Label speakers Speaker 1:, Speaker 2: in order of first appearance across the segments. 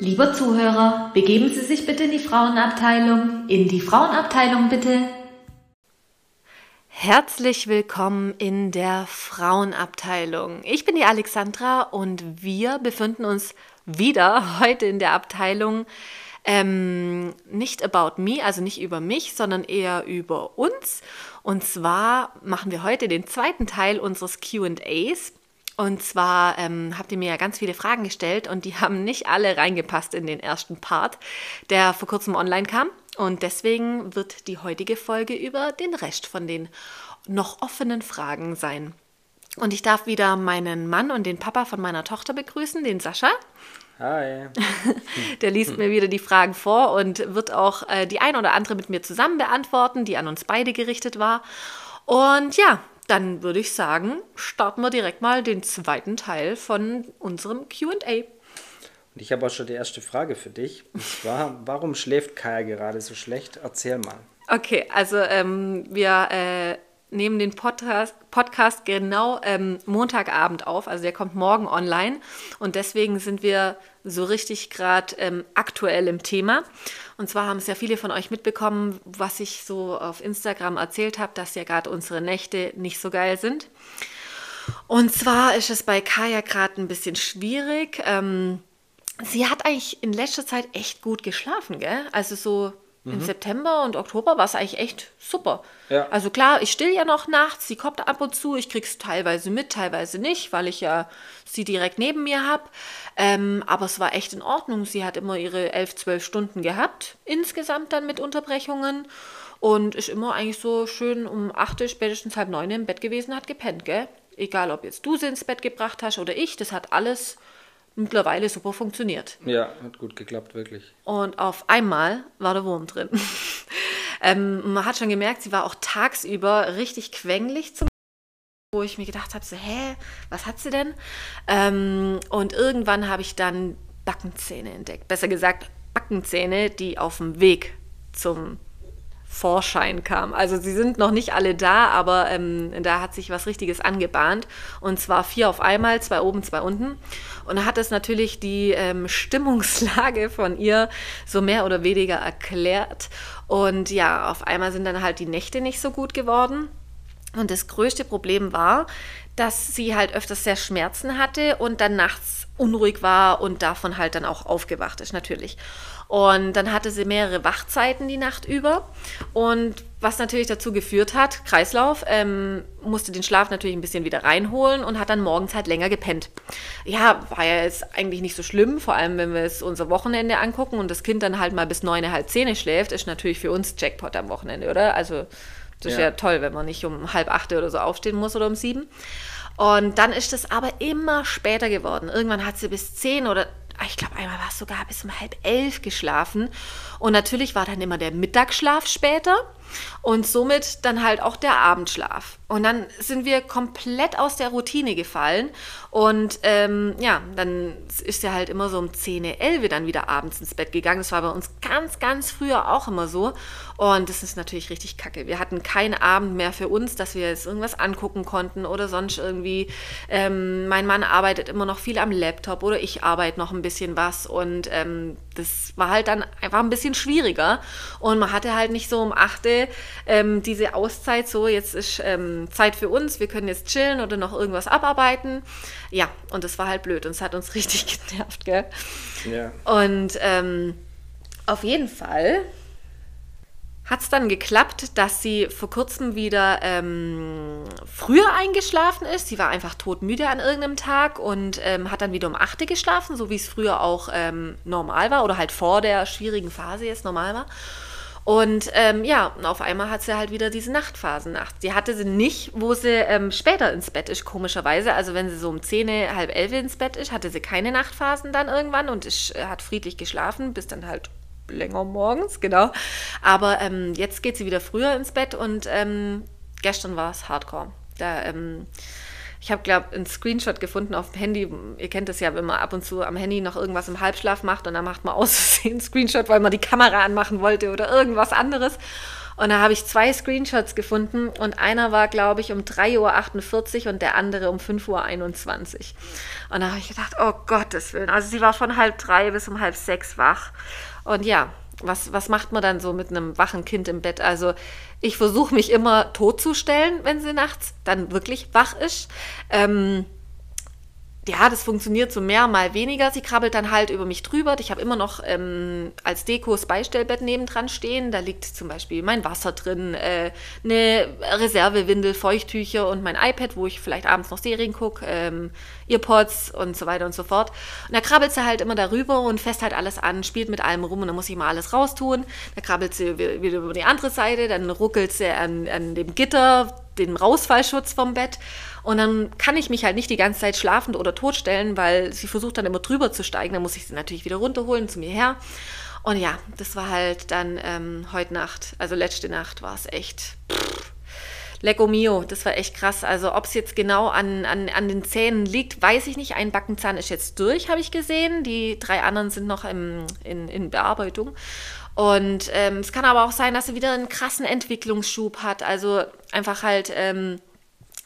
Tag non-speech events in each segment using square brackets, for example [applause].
Speaker 1: Lieber Zuhörer, begeben Sie sich bitte in die Frauenabteilung. In die Frauenabteilung bitte.
Speaker 2: Herzlich willkommen in der Frauenabteilung. Ich bin die Alexandra und wir befinden uns wieder heute in der Abteilung ähm, nicht about me, also nicht über mich, sondern eher über uns. Und zwar machen wir heute den zweiten Teil unseres QAs. Und zwar ähm, habt ihr mir ja ganz viele Fragen gestellt und die [laughs] haben nicht alle reingepasst in den ersten Part, der vor kurzem online kam. Und deswegen wird die heutige Folge über den Rest von den noch offenen Fragen sein. Und ich darf wieder meinen Mann und den Papa von meiner Tochter begrüßen, den Sascha.
Speaker 3: Hi. [laughs]
Speaker 2: Der liest mir wieder die Fragen vor und wird auch äh, die ein oder andere mit mir zusammen beantworten, die an uns beide gerichtet war. Und ja, dann würde ich sagen, starten wir direkt mal den zweiten Teil von unserem QA.
Speaker 3: Und ich habe auch schon die erste Frage für dich. Und zwar, warum schläft Kaya gerade so schlecht? Erzähl mal.
Speaker 2: Okay, also ähm, wir äh, nehmen den Podcast, Podcast genau ähm, Montagabend auf, also der kommt morgen online. Und deswegen sind wir so richtig gerade ähm, aktuell im Thema. Und zwar haben es ja viele von euch mitbekommen, was ich so auf Instagram erzählt habe, dass ja gerade unsere Nächte nicht so geil sind. Und zwar ist es bei Kaya gerade ein bisschen schwierig. Ähm, sie hat eigentlich in letzter Zeit echt gut geschlafen, gell? Also so Mhm. Im September und Oktober war es eigentlich echt super. Ja. Also klar, ich still ja noch nachts, sie kommt ab und zu, ich krieg's teilweise mit, teilweise nicht, weil ich ja sie direkt neben mir habe. Ähm, aber es war echt in Ordnung. Sie hat immer ihre elf, zwölf Stunden gehabt, insgesamt dann mit Unterbrechungen. Und ist immer eigentlich so schön um acht, spätestens halb neun im Bett gewesen, hat gepennt, gell? Egal, ob jetzt du sie ins Bett gebracht hast oder ich, das hat alles mittlerweile super funktioniert.
Speaker 3: Ja, hat gut geklappt, wirklich.
Speaker 2: Und auf einmal war der Wurm drin. [laughs] ähm, man hat schon gemerkt, sie war auch tagsüber richtig quengelig zum wo ich mir gedacht habe, so, hä, was hat sie denn? Ähm, und irgendwann habe ich dann Backenzähne entdeckt. Besser gesagt, Backenzähne, die auf dem Weg zum Vorschein kam. Also sie sind noch nicht alle da, aber ähm, da hat sich was Richtiges angebahnt. Und zwar vier auf einmal, zwei oben, zwei unten. Und da hat es natürlich die ähm, Stimmungslage von ihr so mehr oder weniger erklärt. Und ja, auf einmal sind dann halt die Nächte nicht so gut geworden. Und das größte Problem war, dass sie halt öfters sehr Schmerzen hatte und dann nachts unruhig war und davon halt dann auch aufgewacht ist, natürlich. Und dann hatte sie mehrere Wachzeiten die Nacht über. Und was natürlich dazu geführt hat, Kreislauf, ähm, musste den Schlaf natürlich ein bisschen wieder reinholen und hat dann morgens halt länger gepennt. Ja, war ja jetzt eigentlich nicht so schlimm, vor allem wenn wir es unser Wochenende angucken und das Kind dann halt mal bis neun, halb zehn schläft, ist natürlich für uns Jackpot am Wochenende, oder? Also das ist ja. ja toll, wenn man nicht um halb acht oder so aufstehen muss oder um sieben. Und dann ist es aber immer später geworden. Irgendwann hat sie bis zehn oder ich glaube, einmal war es sogar bis um halb elf geschlafen. Und natürlich war dann immer der Mittagsschlaf später und somit dann halt auch der Abendschlaf. Und dann sind wir komplett aus der Routine gefallen. Und ähm, ja, dann ist er halt immer so um 10, 11 dann wieder abends ins Bett gegangen. Das war bei uns ganz, ganz früher auch immer so. Und das ist natürlich richtig kacke. Wir hatten keinen Abend mehr für uns, dass wir jetzt irgendwas angucken konnten oder sonst irgendwie. Ähm, mein Mann arbeitet immer noch viel am Laptop oder ich arbeite noch ein bisschen was. Und ähm, das war halt dann einfach ein bisschen schwieriger. Und man hatte halt nicht so um 8 ähm, diese Auszeit, so jetzt ist ähm, Zeit für uns, wir können jetzt chillen oder noch irgendwas abarbeiten. Ja, und das war halt blöd und es hat uns [laughs] richtig genervt, gell? Ja. Und ähm, auf jeden Fall hat es dann geklappt, dass sie vor kurzem wieder ähm, früher eingeschlafen ist. Sie war einfach todmüde an irgendeinem Tag und ähm, hat dann wieder um 8 Uhr geschlafen, so wie es früher auch ähm, normal war oder halt vor der schwierigen Phase jetzt normal war. Und ähm, ja, auf einmal hat sie halt wieder diese Nachtphasen nachts. Die hatte sie nicht, wo sie ähm, später ins Bett ist, komischerweise. Also wenn sie so um 10, halb 11 ins Bett ist, hatte sie keine Nachtphasen dann irgendwann und ist, äh, hat friedlich geschlafen, bis dann halt länger morgens, genau. Aber ähm, jetzt geht sie wieder früher ins Bett und ähm, gestern war es Hardcore. Da ähm, ich habe, glaube einen Screenshot gefunden auf dem Handy. Ihr kennt das ja, wenn man ab und zu am Handy noch irgendwas im Halbschlaf macht und dann macht man aus einen Screenshot, weil man die Kamera anmachen wollte oder irgendwas anderes. Und da habe ich zwei Screenshots gefunden und einer war, glaube ich, um 3.48 Uhr und der andere um 5.21 Uhr. Und da habe ich gedacht, oh Gottes Willen. Also sie war von halb drei bis um halb sechs wach. Und ja, was, was macht man dann so mit einem wachen Kind im Bett? Also ich versuche mich immer totzustellen, wenn sie nachts dann wirklich wach ist. Ähm, ja, das funktioniert so mehr, mal weniger. Sie krabbelt dann halt über mich drüber. Ich habe immer noch ähm, als Deko das Beistellbett nebendran stehen. Da liegt zum Beispiel mein Wasser drin, äh, eine Reservewindel, Feuchttücher und mein iPad, wo ich vielleicht abends noch Serien gucke, ähm, Earpods und so weiter und so fort. Und da krabbelt sie halt immer darüber und fässt halt alles an, spielt mit allem rum und dann muss ich mal alles raustun. Da krabbelt sie wieder über die andere Seite, dann ruckelt sie an, an dem Gitter, den Rausfallschutz vom Bett. Und dann kann ich mich halt nicht die ganze Zeit schlafend oder totstellen, weil sie versucht dann immer drüber zu steigen. Dann muss ich sie natürlich wieder runterholen zu mir her. Und ja, das war halt dann ähm, heute Nacht, also letzte Nacht war es echt. Pff, Lecco mio, das war echt krass. Also ob es jetzt genau an, an, an den Zähnen liegt, weiß ich nicht. Ein Backenzahn ist jetzt durch, habe ich gesehen. Die drei anderen sind noch im, in, in Bearbeitung. Und ähm, es kann aber auch sein, dass sie wieder einen krassen Entwicklungsschub hat. Also einfach halt ähm,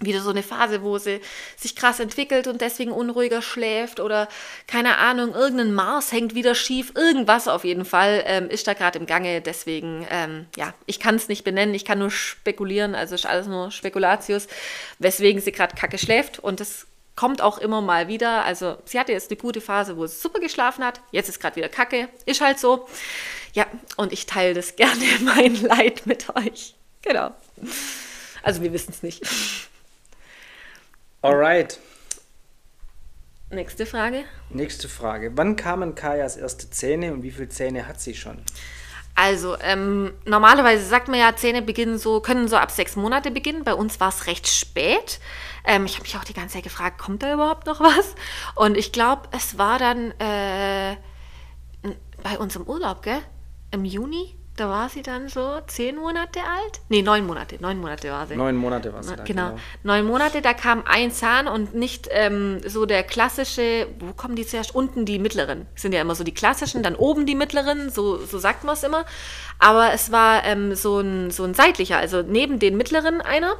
Speaker 2: wieder so eine Phase, wo sie sich krass entwickelt und deswegen unruhiger schläft oder keine Ahnung, irgendein Mars hängt wieder schief, irgendwas auf jeden Fall ähm, ist da gerade im Gange. Deswegen, ähm, ja, ich kann es nicht benennen, ich kann nur spekulieren, also ist alles nur Spekulatius, weswegen sie gerade kacke schläft und das kommt auch immer mal wieder. Also sie hatte jetzt eine gute Phase, wo sie super geschlafen hat, jetzt ist gerade wieder kacke, ist halt so. Ja, und ich teile das [laughs] gerne mein Leid mit euch. Genau. Also wir wissen es nicht.
Speaker 3: Alright.
Speaker 2: Nächste Frage.
Speaker 3: Nächste Frage. Wann kamen Kajas erste Zähne und wie viele Zähne hat sie schon?
Speaker 2: Also, ähm, normalerweise sagt man ja, Zähne beginnen so, können so ab sechs Monate beginnen. Bei uns war es recht spät. Ähm, ich habe mich auch die ganze Zeit gefragt, kommt da überhaupt noch was? Und ich glaube, es war dann äh, bei uns im Urlaub, gell? Im Juni da war sie dann so zehn Monate alt. Nee, neun Monate. Neun Monate war sie.
Speaker 3: Neun Monate war sie
Speaker 2: dann, genau. genau. Neun Monate, da kam ein Zahn und nicht ähm, so der klassische, wo kommen die zuerst? Unten die mittleren. Sind ja immer so die klassischen, dann oben die mittleren, so, so sagt man es immer. Aber es war ähm, so, ein, so ein seitlicher, also neben den mittleren einer.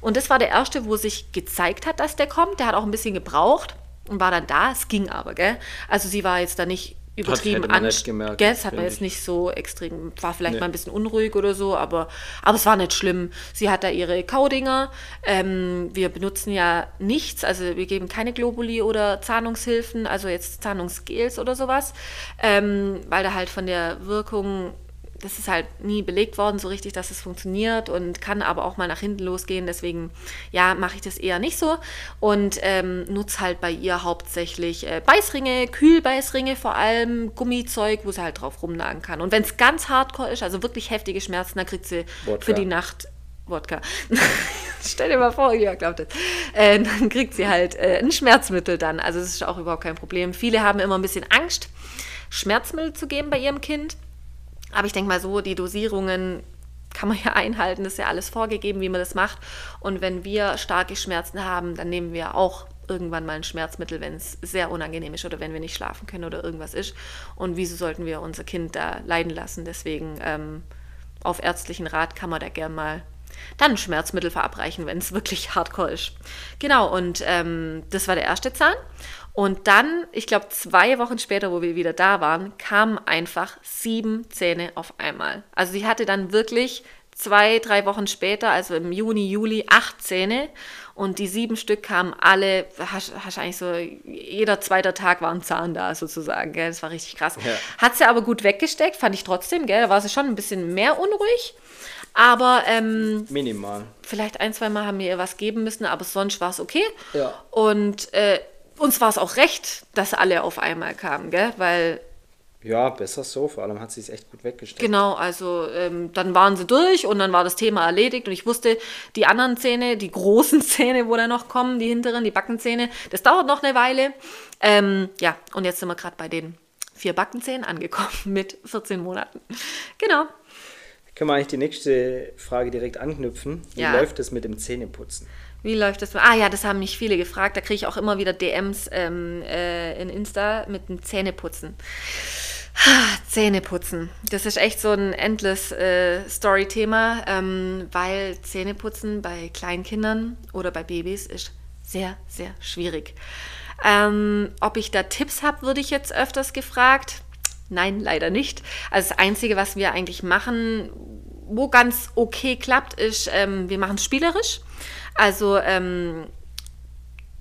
Speaker 2: Und das war der erste, wo sich gezeigt hat, dass der kommt. Der hat auch ein bisschen gebraucht und war dann da. Es ging aber, gell? Also sie war jetzt da nicht übertrieben anstrengend. Das hat man jetzt nicht so extrem, war vielleicht nee. mal ein bisschen unruhig oder so, aber, aber es war nicht schlimm. Sie hat da ihre Kaudinger. Ähm, wir benutzen ja nichts, also wir geben keine Globuli oder Zahnungshilfen, also jetzt Zahnungsgels oder sowas, ähm, weil da halt von der Wirkung das ist halt nie belegt worden so richtig, dass es funktioniert und kann aber auch mal nach hinten losgehen. Deswegen, ja, mache ich das eher nicht so und ähm, nutze halt bei ihr hauptsächlich äh, Beißringe, Kühlbeißringe vor allem, Gummizeug, wo sie halt drauf rumnagen kann. Und wenn es ganz hardcore ist, also wirklich heftige Schmerzen, dann kriegt sie Wodka. für die Nacht Wodka. [laughs] Stell dir mal vor, ja, glaubt das. Äh, dann kriegt sie halt äh, ein Schmerzmittel dann. Also das ist auch überhaupt kein Problem. Viele haben immer ein bisschen Angst, Schmerzmittel zu geben bei ihrem Kind aber ich denke mal so, die Dosierungen kann man ja [laughs] einhalten, das ist ja alles vorgegeben, wie man das macht. Und wenn wir starke Schmerzen haben, dann nehmen wir auch irgendwann mal ein Schmerzmittel, wenn es sehr unangenehm ist oder wenn wir nicht schlafen können oder irgendwas ist. Und wieso sollten wir unser Kind da leiden lassen? Deswegen ähm, auf ärztlichen Rat kann man da gern mal dann Schmerzmittel verabreichen, wenn es wirklich hardcore ist. Genau, und ähm, das war der erste Zahn. Und dann, ich glaube, zwei Wochen später, wo wir wieder da waren, kamen einfach sieben Zähne auf einmal. Also sie hatte dann wirklich zwei, drei Wochen später, also im Juni, Juli, acht Zähne. Und die sieben Stück kamen alle, hast, hast eigentlich so, jeder zweite Tag war ein Zahn da sozusagen. Gell? Das war richtig krass. Ja. Hat sie aber gut weggesteckt, fand ich trotzdem. Gell? Da war sie schon ein bisschen mehr unruhig. Aber ähm,
Speaker 3: minimal.
Speaker 2: Vielleicht ein, zwei Mal haben wir ihr was geben müssen, aber sonst war es okay.
Speaker 3: Ja.
Speaker 2: Und äh, uns war es auch recht, dass alle auf einmal kamen, gell? Weil.
Speaker 3: Ja, besser so. Vor allem hat sie es echt gut weggesteckt.
Speaker 2: Genau, also ähm, dann waren sie durch und dann war das Thema erledigt und ich wusste, die anderen Zähne, die großen [laughs] Zähne, wo da noch kommen, die hinteren, die Backenzähne, das dauert noch eine Weile. Ähm, ja, und jetzt sind wir gerade bei den vier Backenzähnen angekommen [laughs] mit 14 Monaten. Genau.
Speaker 3: Können wir eigentlich die nächste Frage direkt anknüpfen? Wie ja. läuft es mit dem Zähneputzen?
Speaker 2: Wie läuft das? Ah ja, das haben mich viele gefragt. Da kriege ich auch immer wieder DMs ähm, äh, in Insta mit dem Zähneputzen. Zähne putzen. Das ist echt so ein endless äh, Story-Thema, ähm, weil Zähneputzen bei kleinen Kindern oder bei Babys ist sehr, sehr schwierig. Ähm, ob ich da Tipps habe, würde ich jetzt öfters gefragt. Nein, leider nicht. Also das Einzige, was wir eigentlich machen, wo ganz okay klappt, ist, ähm, wir machen es spielerisch. Also ähm,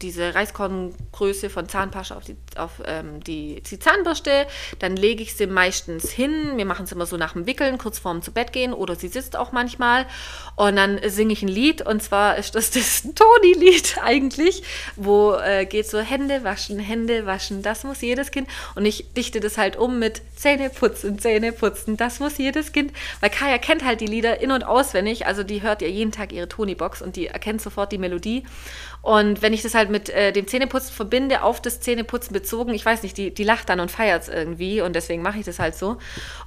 Speaker 2: diese Reiskorngröße von Zahnpasta auf, die, auf ähm, die, die, Zahnbürste. Dann lege ich sie meistens hin. Wir machen es immer so nach dem Wickeln, kurz vorm zu Bett gehen oder sie sitzt auch manchmal. Und dann singe ich ein Lied und zwar ist das das [laughs] Toni-Lied eigentlich, wo äh, geht so Hände waschen, Hände waschen, das muss jedes Kind. Und ich dichte das halt um mit Zähne putzen, Zähne putzen, das muss jedes Kind. Weil Kaya kennt halt die Lieder in- und auswendig. Also die hört ja jeden Tag ihre Toni-Box und die erkennt sofort die Melodie. Und wenn ich das halt mit äh, dem Zähneputzen verbinde, auf das Zähneputzen bezogen, ich weiß nicht, die, die lacht dann und feiert es irgendwie und deswegen mache ich das halt so.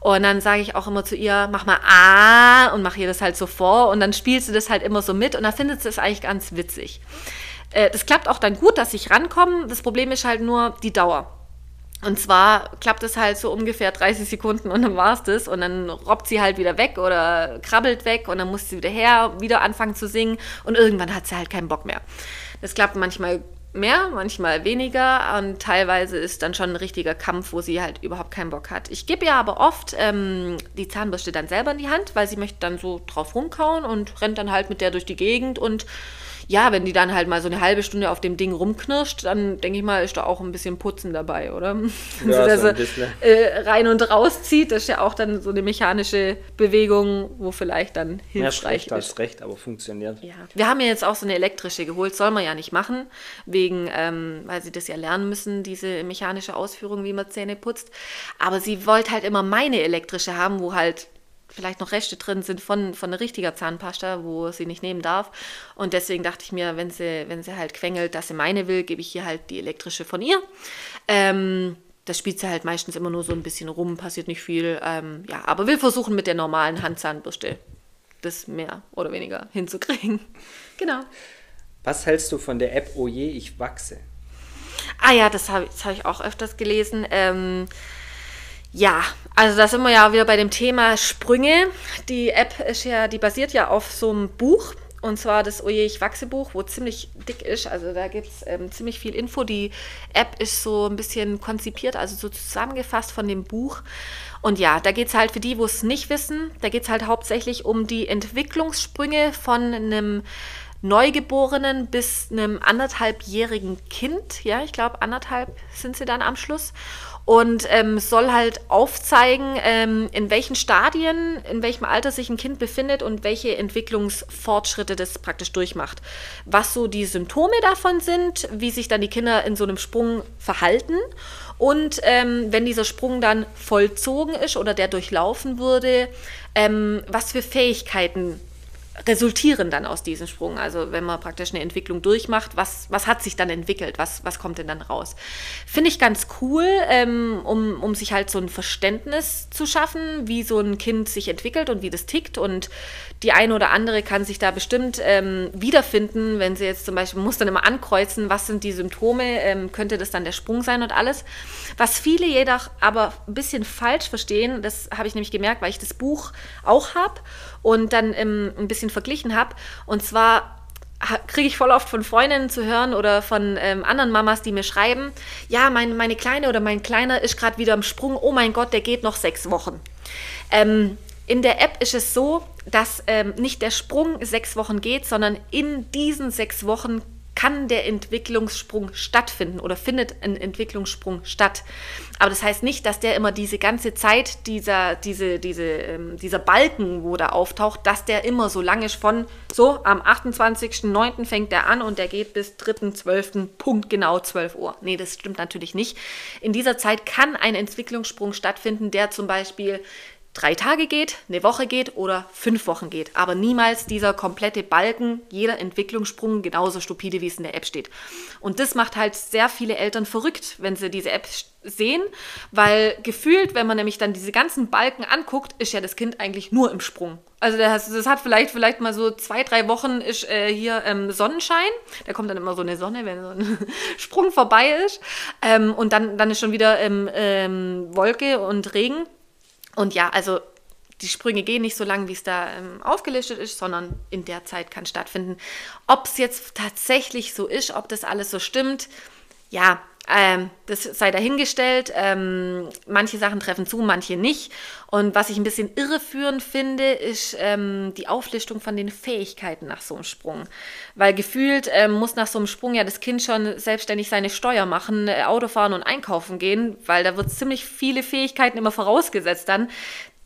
Speaker 2: Und dann sage ich auch immer zu ihr, mach mal Ah und mache ihr das halt so vor und dann spielt sie das halt immer so mit und dann findet sie es eigentlich ganz witzig. Äh, das klappt auch dann gut, dass ich rankomme. Das Problem ist halt nur die Dauer. Und zwar klappt es halt so ungefähr 30 Sekunden und dann war es das. Und dann robbt sie halt wieder weg oder krabbelt weg und dann muss sie wieder her, wieder anfangen zu singen und irgendwann hat sie halt keinen Bock mehr. Das klappt manchmal mehr, manchmal weniger und teilweise ist dann schon ein richtiger Kampf, wo sie halt überhaupt keinen Bock hat. Ich gebe ihr aber oft ähm, die Zahnbürste dann selber in die Hand, weil sie möchte dann so drauf rumkauen und rennt dann halt mit der durch die Gegend und ja, wenn die dann halt mal so eine halbe Stunde auf dem Ding rumknirscht, dann denke ich mal, ist da auch ein bisschen Putzen dabei, oder? Wenn ja, [laughs] sie das so, äh, rein und raus zieht, das ist ja auch dann so eine mechanische Bewegung, wo vielleicht dann hilfreich
Speaker 3: ja, ist. hast recht, aber funktioniert.
Speaker 2: Ja. Wir haben ja jetzt auch so eine elektrische geholt, soll man ja nicht machen, wegen, ähm, weil sie das ja lernen müssen, diese mechanische Ausführung, wie man Zähne putzt. Aber sie wollte halt immer meine elektrische haben, wo halt vielleicht noch Reste drin sind von, von richtiger Zahnpasta, wo sie nicht nehmen darf. Und deswegen dachte ich mir, wenn sie, wenn sie halt quengelt, dass sie meine will, gebe ich hier halt die elektrische von ihr. Ähm, das spielt sie halt meistens immer nur so ein bisschen rum, passiert nicht viel. Ähm, ja, aber will versuchen mit der normalen Handzahnbürste das mehr oder weniger hinzukriegen. [laughs] genau.
Speaker 3: Was hältst du von der App Oje, oh ich wachse?
Speaker 2: Ah ja, das habe hab ich auch öfters gelesen. Ähm, ja, also da sind wir ja wieder bei dem Thema Sprünge. Die App ist ja, die basiert ja auf so einem Buch. Und zwar das Oje, ich wachse Buch, wo ziemlich dick ist. Also da gibt es ähm, ziemlich viel Info. Die App ist so ein bisschen konzipiert, also so zusammengefasst von dem Buch. Und ja, da geht es halt für die, wo es nicht wissen, da geht es halt hauptsächlich um die Entwicklungssprünge von einem Neugeborenen bis einem anderthalbjährigen Kind. Ja, ich glaube, anderthalb sind sie dann am Schluss und ähm, soll halt aufzeigen, ähm, in welchen Stadien, in welchem Alter sich ein Kind befindet und welche Entwicklungsfortschritte das praktisch durchmacht. Was so die Symptome davon sind, wie sich dann die Kinder in so einem Sprung verhalten und ähm, wenn dieser Sprung dann vollzogen ist oder der durchlaufen wurde, ähm, was für Fähigkeiten resultieren dann aus diesem Sprung? Also wenn man praktisch eine Entwicklung durchmacht, was, was hat sich dann entwickelt? Was, was kommt denn dann raus? Finde ich ganz cool, ähm, um, um sich halt so ein Verständnis zu schaffen, wie so ein Kind sich entwickelt und wie das tickt. Und die eine oder andere kann sich da bestimmt ähm, wiederfinden, wenn sie jetzt zum Beispiel, muss dann immer ankreuzen, was sind die Symptome, ähm, könnte das dann der Sprung sein und alles. Was viele jedoch aber ein bisschen falsch verstehen, das habe ich nämlich gemerkt, weil ich das Buch auch habe und dann ähm, ein bisschen verglichen habe. Und zwar kriege ich voll oft von Freundinnen zu hören oder von ähm, anderen Mamas, die mir schreiben, ja, mein, meine Kleine oder mein Kleiner ist gerade wieder im Sprung, oh mein Gott, der geht noch sechs Wochen. Ähm, in der App ist es so, dass ähm, nicht der Sprung sechs Wochen geht, sondern in diesen sechs Wochen kann der Entwicklungssprung stattfinden oder findet ein Entwicklungssprung statt. Aber das heißt nicht, dass der immer diese ganze Zeit, dieser, diese, diese, ähm, dieser Balken, wo der auftaucht, dass der immer so lang ist von so am 28.09. fängt der an und der geht bis 3.12. Punkt genau 12 Uhr. Nee, das stimmt natürlich nicht. In dieser Zeit kann ein Entwicklungssprung stattfinden, der zum Beispiel drei Tage geht, eine Woche geht oder fünf Wochen geht. Aber niemals dieser komplette Balken, jeder Entwicklungssprung genauso stupide, wie es in der App steht. Und das macht halt sehr viele Eltern verrückt, wenn sie diese App sehen, weil gefühlt, wenn man nämlich dann diese ganzen Balken anguckt, ist ja das Kind eigentlich nur im Sprung. Also das, das hat vielleicht vielleicht mal so zwei, drei Wochen ist äh, hier ähm, Sonnenschein. Da kommt dann immer so eine Sonne, wenn so ein [laughs] Sprung vorbei ist. Ähm, und dann, dann ist schon wieder ähm, ähm Wolke und Regen. Und ja, also die Sprünge gehen nicht so lang, wie es da ähm, aufgelistet ist, sondern in der Zeit kann stattfinden. Ob es jetzt tatsächlich so ist, ob das alles so stimmt, ja, ähm, das sei dahingestellt. Ähm, manche Sachen treffen zu, manche nicht. Und was ich ein bisschen irreführend finde, ist ähm, die Auflistung von den Fähigkeiten nach so einem Sprung. Weil gefühlt ähm, muss nach so einem Sprung ja das Kind schon selbstständig seine Steuer machen, äh, Auto fahren und einkaufen gehen, weil da wird ziemlich viele Fähigkeiten immer vorausgesetzt dann,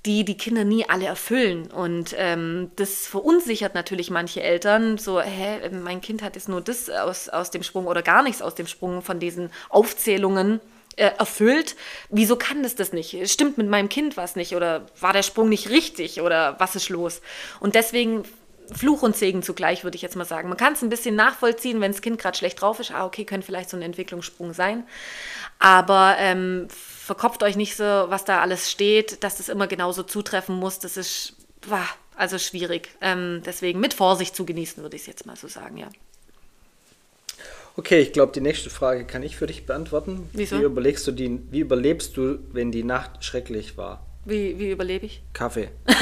Speaker 2: die die Kinder nie alle erfüllen. Und ähm, das verunsichert natürlich manche Eltern. So, hä, mein Kind hat jetzt nur das aus, aus dem Sprung oder gar nichts aus dem Sprung von diesen Aufzählungen äh, erfüllt. Wieso kann das das nicht? Stimmt mit meinem Kind was nicht? Oder war der Sprung nicht richtig? Oder was ist los? Und deswegen Fluch und Segen zugleich, würde ich jetzt mal sagen. Man kann es ein bisschen nachvollziehen, wenn das Kind gerade schlecht drauf ist. Ah, okay, könnte vielleicht so ein Entwicklungssprung sein. Aber ähm, verkopft euch nicht so, was da alles steht, dass das immer genauso zutreffen muss. Das ist wah, also schwierig. Ähm, deswegen mit Vorsicht zu genießen, würde ich es jetzt mal so sagen, ja.
Speaker 3: Okay, ich glaube, die nächste Frage kann ich für dich beantworten.
Speaker 2: Wieso?
Speaker 3: Wie überlegst du die, wie überlebst du, wenn die Nacht schrecklich war?
Speaker 2: Wie, wie überlebe ich?
Speaker 3: Kaffee. [laughs]
Speaker 2: ja.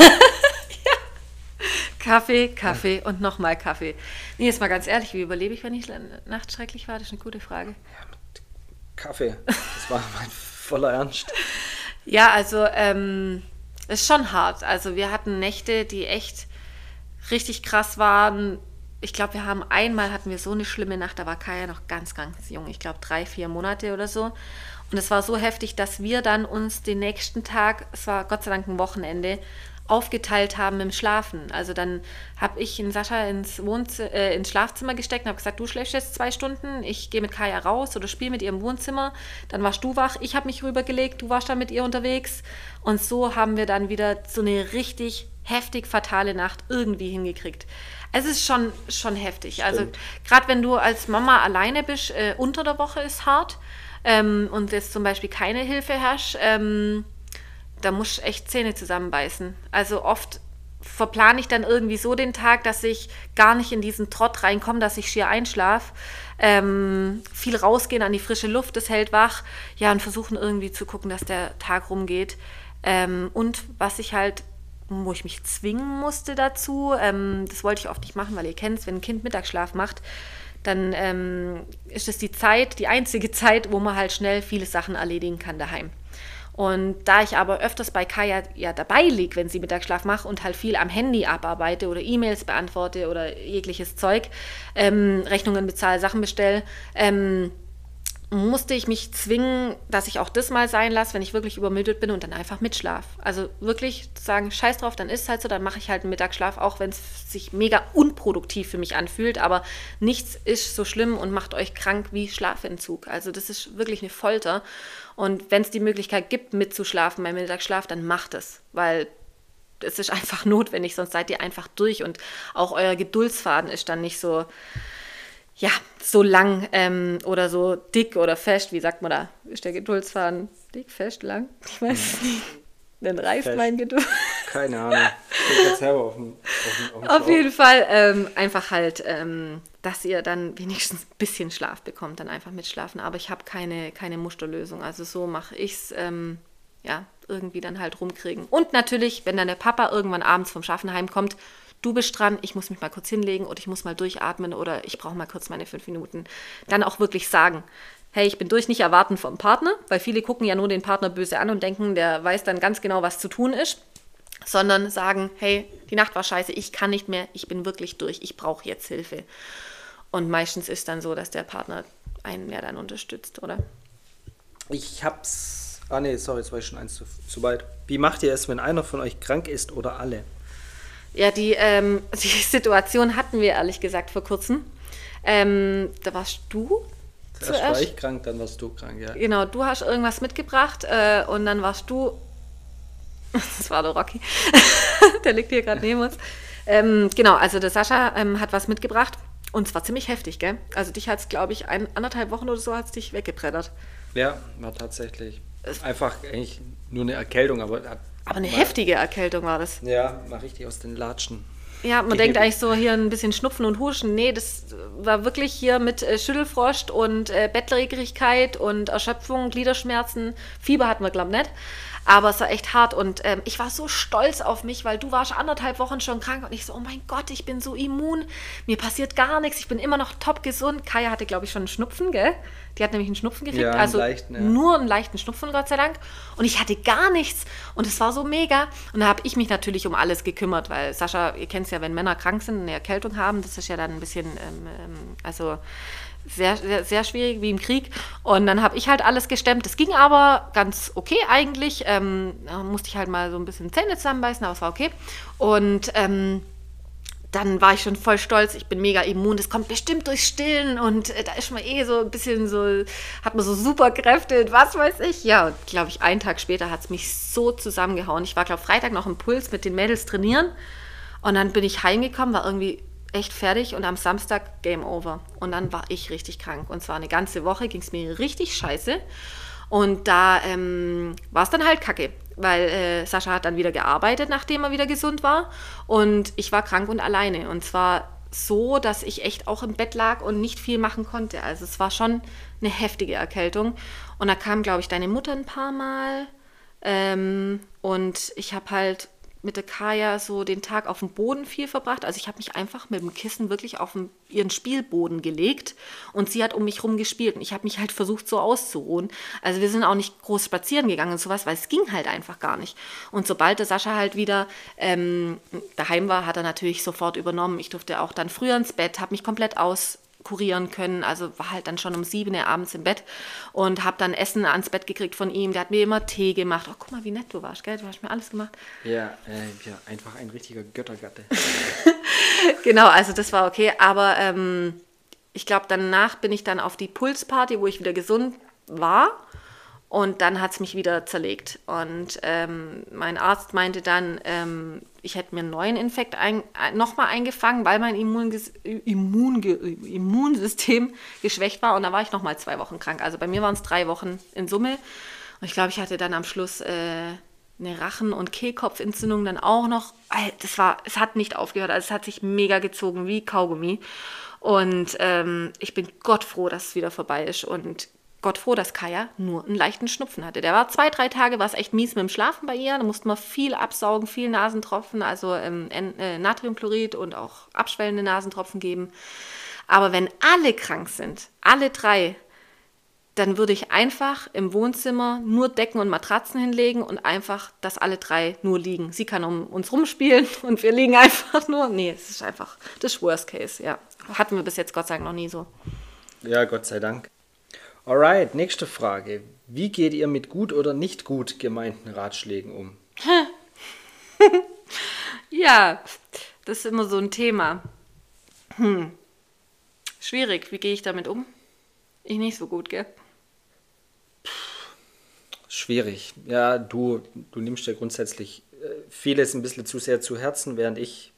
Speaker 2: Kaffee, Kaffee ja. und nochmal Kaffee. Nee, jetzt mal ganz ehrlich, wie überlebe ich, wenn die Nacht schrecklich war? Das ist eine gute Frage. Ja,
Speaker 3: mit Kaffee. Das war mein voller Ernst.
Speaker 2: Ja, also ähm, ist schon hart. Also wir hatten Nächte, die echt richtig krass waren. Ich glaube, wir haben einmal hatten wir so eine schlimme Nacht, da war Kaya noch ganz, ganz jung. Ich glaube drei, vier Monate oder so. Und es war so heftig, dass wir dann uns den nächsten Tag, es war Gott sei Dank ein Wochenende, aufgeteilt haben im Schlafen. Also dann habe ich in Sascha ins, Wohnzimmer, äh, ins Schlafzimmer gesteckt und habe gesagt, du schläfst jetzt zwei Stunden, ich gehe mit Kaya raus oder spiele mit ihr im Wohnzimmer. Dann warst du wach, ich habe mich rübergelegt, du warst dann mit ihr unterwegs. Und so haben wir dann wieder so eine richtig heftig fatale Nacht irgendwie hingekriegt. Es ist schon, schon heftig. Also Stimmt. Also gerade wenn du als Mama alleine bist, äh, unter der Woche ist hart ähm, und jetzt zum Beispiel keine Hilfe hast. Ähm, da muss ich echt Zähne zusammenbeißen. Also oft verplane ich dann irgendwie so den Tag, dass ich gar nicht in diesen Trott reinkomme, dass ich schier einschlafe. Ähm, viel rausgehen an die frische Luft, das hält wach. Ja, und versuchen irgendwie zu gucken, dass der Tag rumgeht. Ähm, und was ich halt, wo ich mich zwingen musste dazu, ähm, das wollte ich oft nicht machen, weil ihr kennt es, wenn ein Kind Mittagsschlaf macht, dann ähm, ist es die Zeit, die einzige [laughs] Zeit, wo man halt schnell viele Sachen erledigen kann daheim. Und da ich aber öfters bei Kaya ja dabei liege, wenn sie Mittagsschlaf macht und halt viel am Handy abarbeite oder E-Mails beantworte oder jegliches Zeug, ähm, Rechnungen bezahle, Sachen bestelle, ähm, musste ich mich zwingen, dass ich auch das mal sein lasse, wenn ich wirklich übermüdet bin und dann einfach mitschlaf. Also wirklich sagen, scheiß drauf, dann ist es halt so, dann mache ich halt einen Mittagsschlaf, auch wenn es sich mega unproduktiv für mich anfühlt, aber nichts ist so schlimm und macht euch krank wie Schlafentzug. Also das ist wirklich eine Folter. Und wenn es die Möglichkeit gibt, mitzuschlafen beim Mittagsschlaf, dann macht es, weil es ist einfach [laughs] notwendig, sonst seid ihr einfach durch und auch euer Geduldsfaden ist dann nicht so ja, so lang ähm, oder so dick oder fest, wie sagt man da? Ist der Geduldsfaden dick, fest, lang? Ich weiß es nicht. Dann reißt fest. mein Geduld.
Speaker 3: Keine Ahnung. Ich jetzt selber auf, dem,
Speaker 2: auf, dem, auf, auf jeden Fall ähm, einfach halt, ähm, dass ihr dann wenigstens ein bisschen Schlaf bekommt, dann einfach mitschlafen. Aber ich habe keine, keine Musterlösung. Also so mache ich es, ähm, ja, irgendwie dann halt rumkriegen. Und natürlich, wenn dann der Papa irgendwann abends vom Schaffen heimkommt, du bist dran, ich muss mich mal kurz hinlegen oder ich muss mal durchatmen oder ich brauche mal kurz meine fünf Minuten. Dann auch wirklich sagen, hey, ich bin durch, nicht erwarten vom Partner, weil viele gucken ja nur den Partner böse an und denken, der weiß dann ganz genau, was zu tun ist, sondern sagen, hey, die Nacht war scheiße, ich kann nicht mehr, ich bin wirklich durch, ich brauche jetzt Hilfe. Und meistens ist dann so, dass der Partner einen mehr dann unterstützt, oder?
Speaker 3: Ich hab's. Ah nee, sorry, jetzt war ich schon eins zu, zu weit. Wie macht ihr es, wenn einer von euch krank ist oder alle?
Speaker 2: Ja, die, ähm, [laughs] die Situation hatten wir ehrlich gesagt vor kurzem. Ähm, da warst du.
Speaker 3: Zuerst, zuerst war ich krank, dann warst du krank, ja.
Speaker 2: Genau, du hast irgendwas mitgebracht äh, und dann warst du [laughs] Das war der Rocky. [laughs] der liegt hier gerade neben uns. Ähm, genau, also der Sascha ähm, hat was mitgebracht. Und zwar ziemlich heftig, gell? Also dich hat es, glaube ich, ein, anderthalb Wochen oder so hat es dich weggebreddert.
Speaker 3: Ja, war tatsächlich. Einfach eigentlich nur eine Erkältung, aber.
Speaker 2: Aber eine heftige Erkältung war das.
Speaker 3: Ja, war richtig aus den Latschen.
Speaker 2: Ja, man denkt eigentlich so hier ein bisschen Schnupfen und Huschen. Nee, das war wirklich hier mit äh, Schüttelfrost und äh, Bettlägerigkeit und Erschöpfung, Gliederschmerzen. Fieber hatten wir, glaube ich, nicht. Aber es war echt hart und ähm, ich war so stolz auf mich, weil du warst anderthalb Wochen schon krank und ich so, oh mein Gott, ich bin so immun, mir passiert gar nichts, ich bin immer noch top gesund. Kaya hatte, glaube ich, schon einen Schnupfen, gell? Die hat nämlich einen Schnupfen gekriegt, ja, also leichten, ja. nur einen leichten Schnupfen, Gott sei Dank. Und ich hatte gar nichts und es war so mega. Und da habe ich mich natürlich um alles gekümmert, weil Sascha, ihr kennt es ja, wenn Männer krank sind, eine Erkältung haben, das ist ja dann ein bisschen, ähm, ähm, also sehr, sehr, sehr schwierig wie im Krieg. Und dann habe ich halt alles gestemmt. Das ging aber ganz okay eigentlich. Ähm, da musste ich halt mal so ein bisschen Zähne zusammenbeißen, aber es war okay. Und ähm, dann war ich schon voll stolz, ich bin mega immun, das kommt bestimmt durch Stillen und äh, da ist man eh so ein bisschen so, hat man so Superkräfte, was weiß ich. Ja, und glaube ich, einen Tag später hat es mich so zusammengehauen. Ich war, glaube Freitag noch im Puls mit den Mädels trainieren und dann bin ich heimgekommen, war irgendwie echt fertig und am Samstag Game Over. Und dann war ich richtig krank. Und zwar eine ganze Woche ging es mir richtig scheiße. Und da ähm, war es dann halt kacke, weil äh, Sascha hat dann wieder gearbeitet, nachdem er wieder gesund war. Und ich war krank und alleine. Und zwar so, dass ich echt auch im Bett lag und nicht viel machen konnte. Also es war schon eine heftige Erkältung. Und da kam, glaube ich, deine Mutter ein paar Mal. Ähm, und ich habe halt mit der Kaya so den Tag auf dem Boden viel verbracht. Also ich habe mich einfach mit dem Kissen wirklich auf den, ihren Spielboden gelegt und sie hat um mich rum gespielt und ich habe mich halt versucht so auszuruhen. Also wir sind auch nicht groß spazieren gegangen und sowas, weil es ging halt einfach gar nicht. Und sobald der Sascha halt wieder ähm, daheim war, hat er natürlich sofort übernommen. Ich durfte auch dann früher ins Bett, habe mich komplett aus kurieren können. Also war halt dann schon um sieben Uhr abends im Bett und habe dann Essen ans Bett gekriegt von ihm. Der hat mir immer Tee gemacht. Oh, guck mal, wie nett du warst, gell? Du hast mir alles gemacht.
Speaker 3: Ja, äh, ja einfach ein richtiger Göttergatte. [laughs]
Speaker 2: genau, also das war okay. Aber ähm, ich glaube, danach bin ich dann auf die Pulsparty, wo ich wieder gesund war. Und dann hat es mich wieder zerlegt. Und ähm, mein Arzt meinte dann, ähm, ich hätte mir einen neuen Infekt ein, nochmal eingefangen, weil mein Immunges Immun Immunsystem geschwächt war. Und da war ich nochmal zwei Wochen krank. Also bei mir waren es drei Wochen in Summe. Und ich glaube, ich hatte dann am Schluss äh, eine Rachen- und Kehlkopfentzündung dann auch noch. Das war, es hat nicht aufgehört. Also es hat sich mega gezogen wie Kaugummi. Und ähm, ich bin Gott froh, dass es wieder vorbei ist. Und Gott froh, dass Kaya nur einen leichten Schnupfen hatte. Der war zwei, drei Tage, war es echt mies mit dem Schlafen bei ihr. Da mussten wir viel absaugen, viel Nasentropfen, also ähm, äh, Natriumchlorid und auch abschwellende Nasentropfen geben. Aber wenn alle krank sind, alle drei, dann würde ich einfach im Wohnzimmer nur Decken und Matratzen hinlegen und einfach, dass alle drei nur liegen. Sie kann um uns rumspielen [laughs] und wir liegen einfach nur. Nee, es ist einfach das Worst Case, ja. Hatten wir bis jetzt Gott sei Dank noch nie so.
Speaker 3: Ja, Gott sei Dank. Alright, nächste Frage. Wie geht ihr mit gut oder nicht gut gemeinten Ratschlägen um? [laughs]
Speaker 2: ja, das ist immer so ein Thema. Hm. Schwierig, wie gehe ich damit um? Ich nicht so gut, gell?
Speaker 3: Schwierig. Ja, du, du nimmst ja grundsätzlich äh, vieles ein bisschen zu sehr zu Herzen, während ich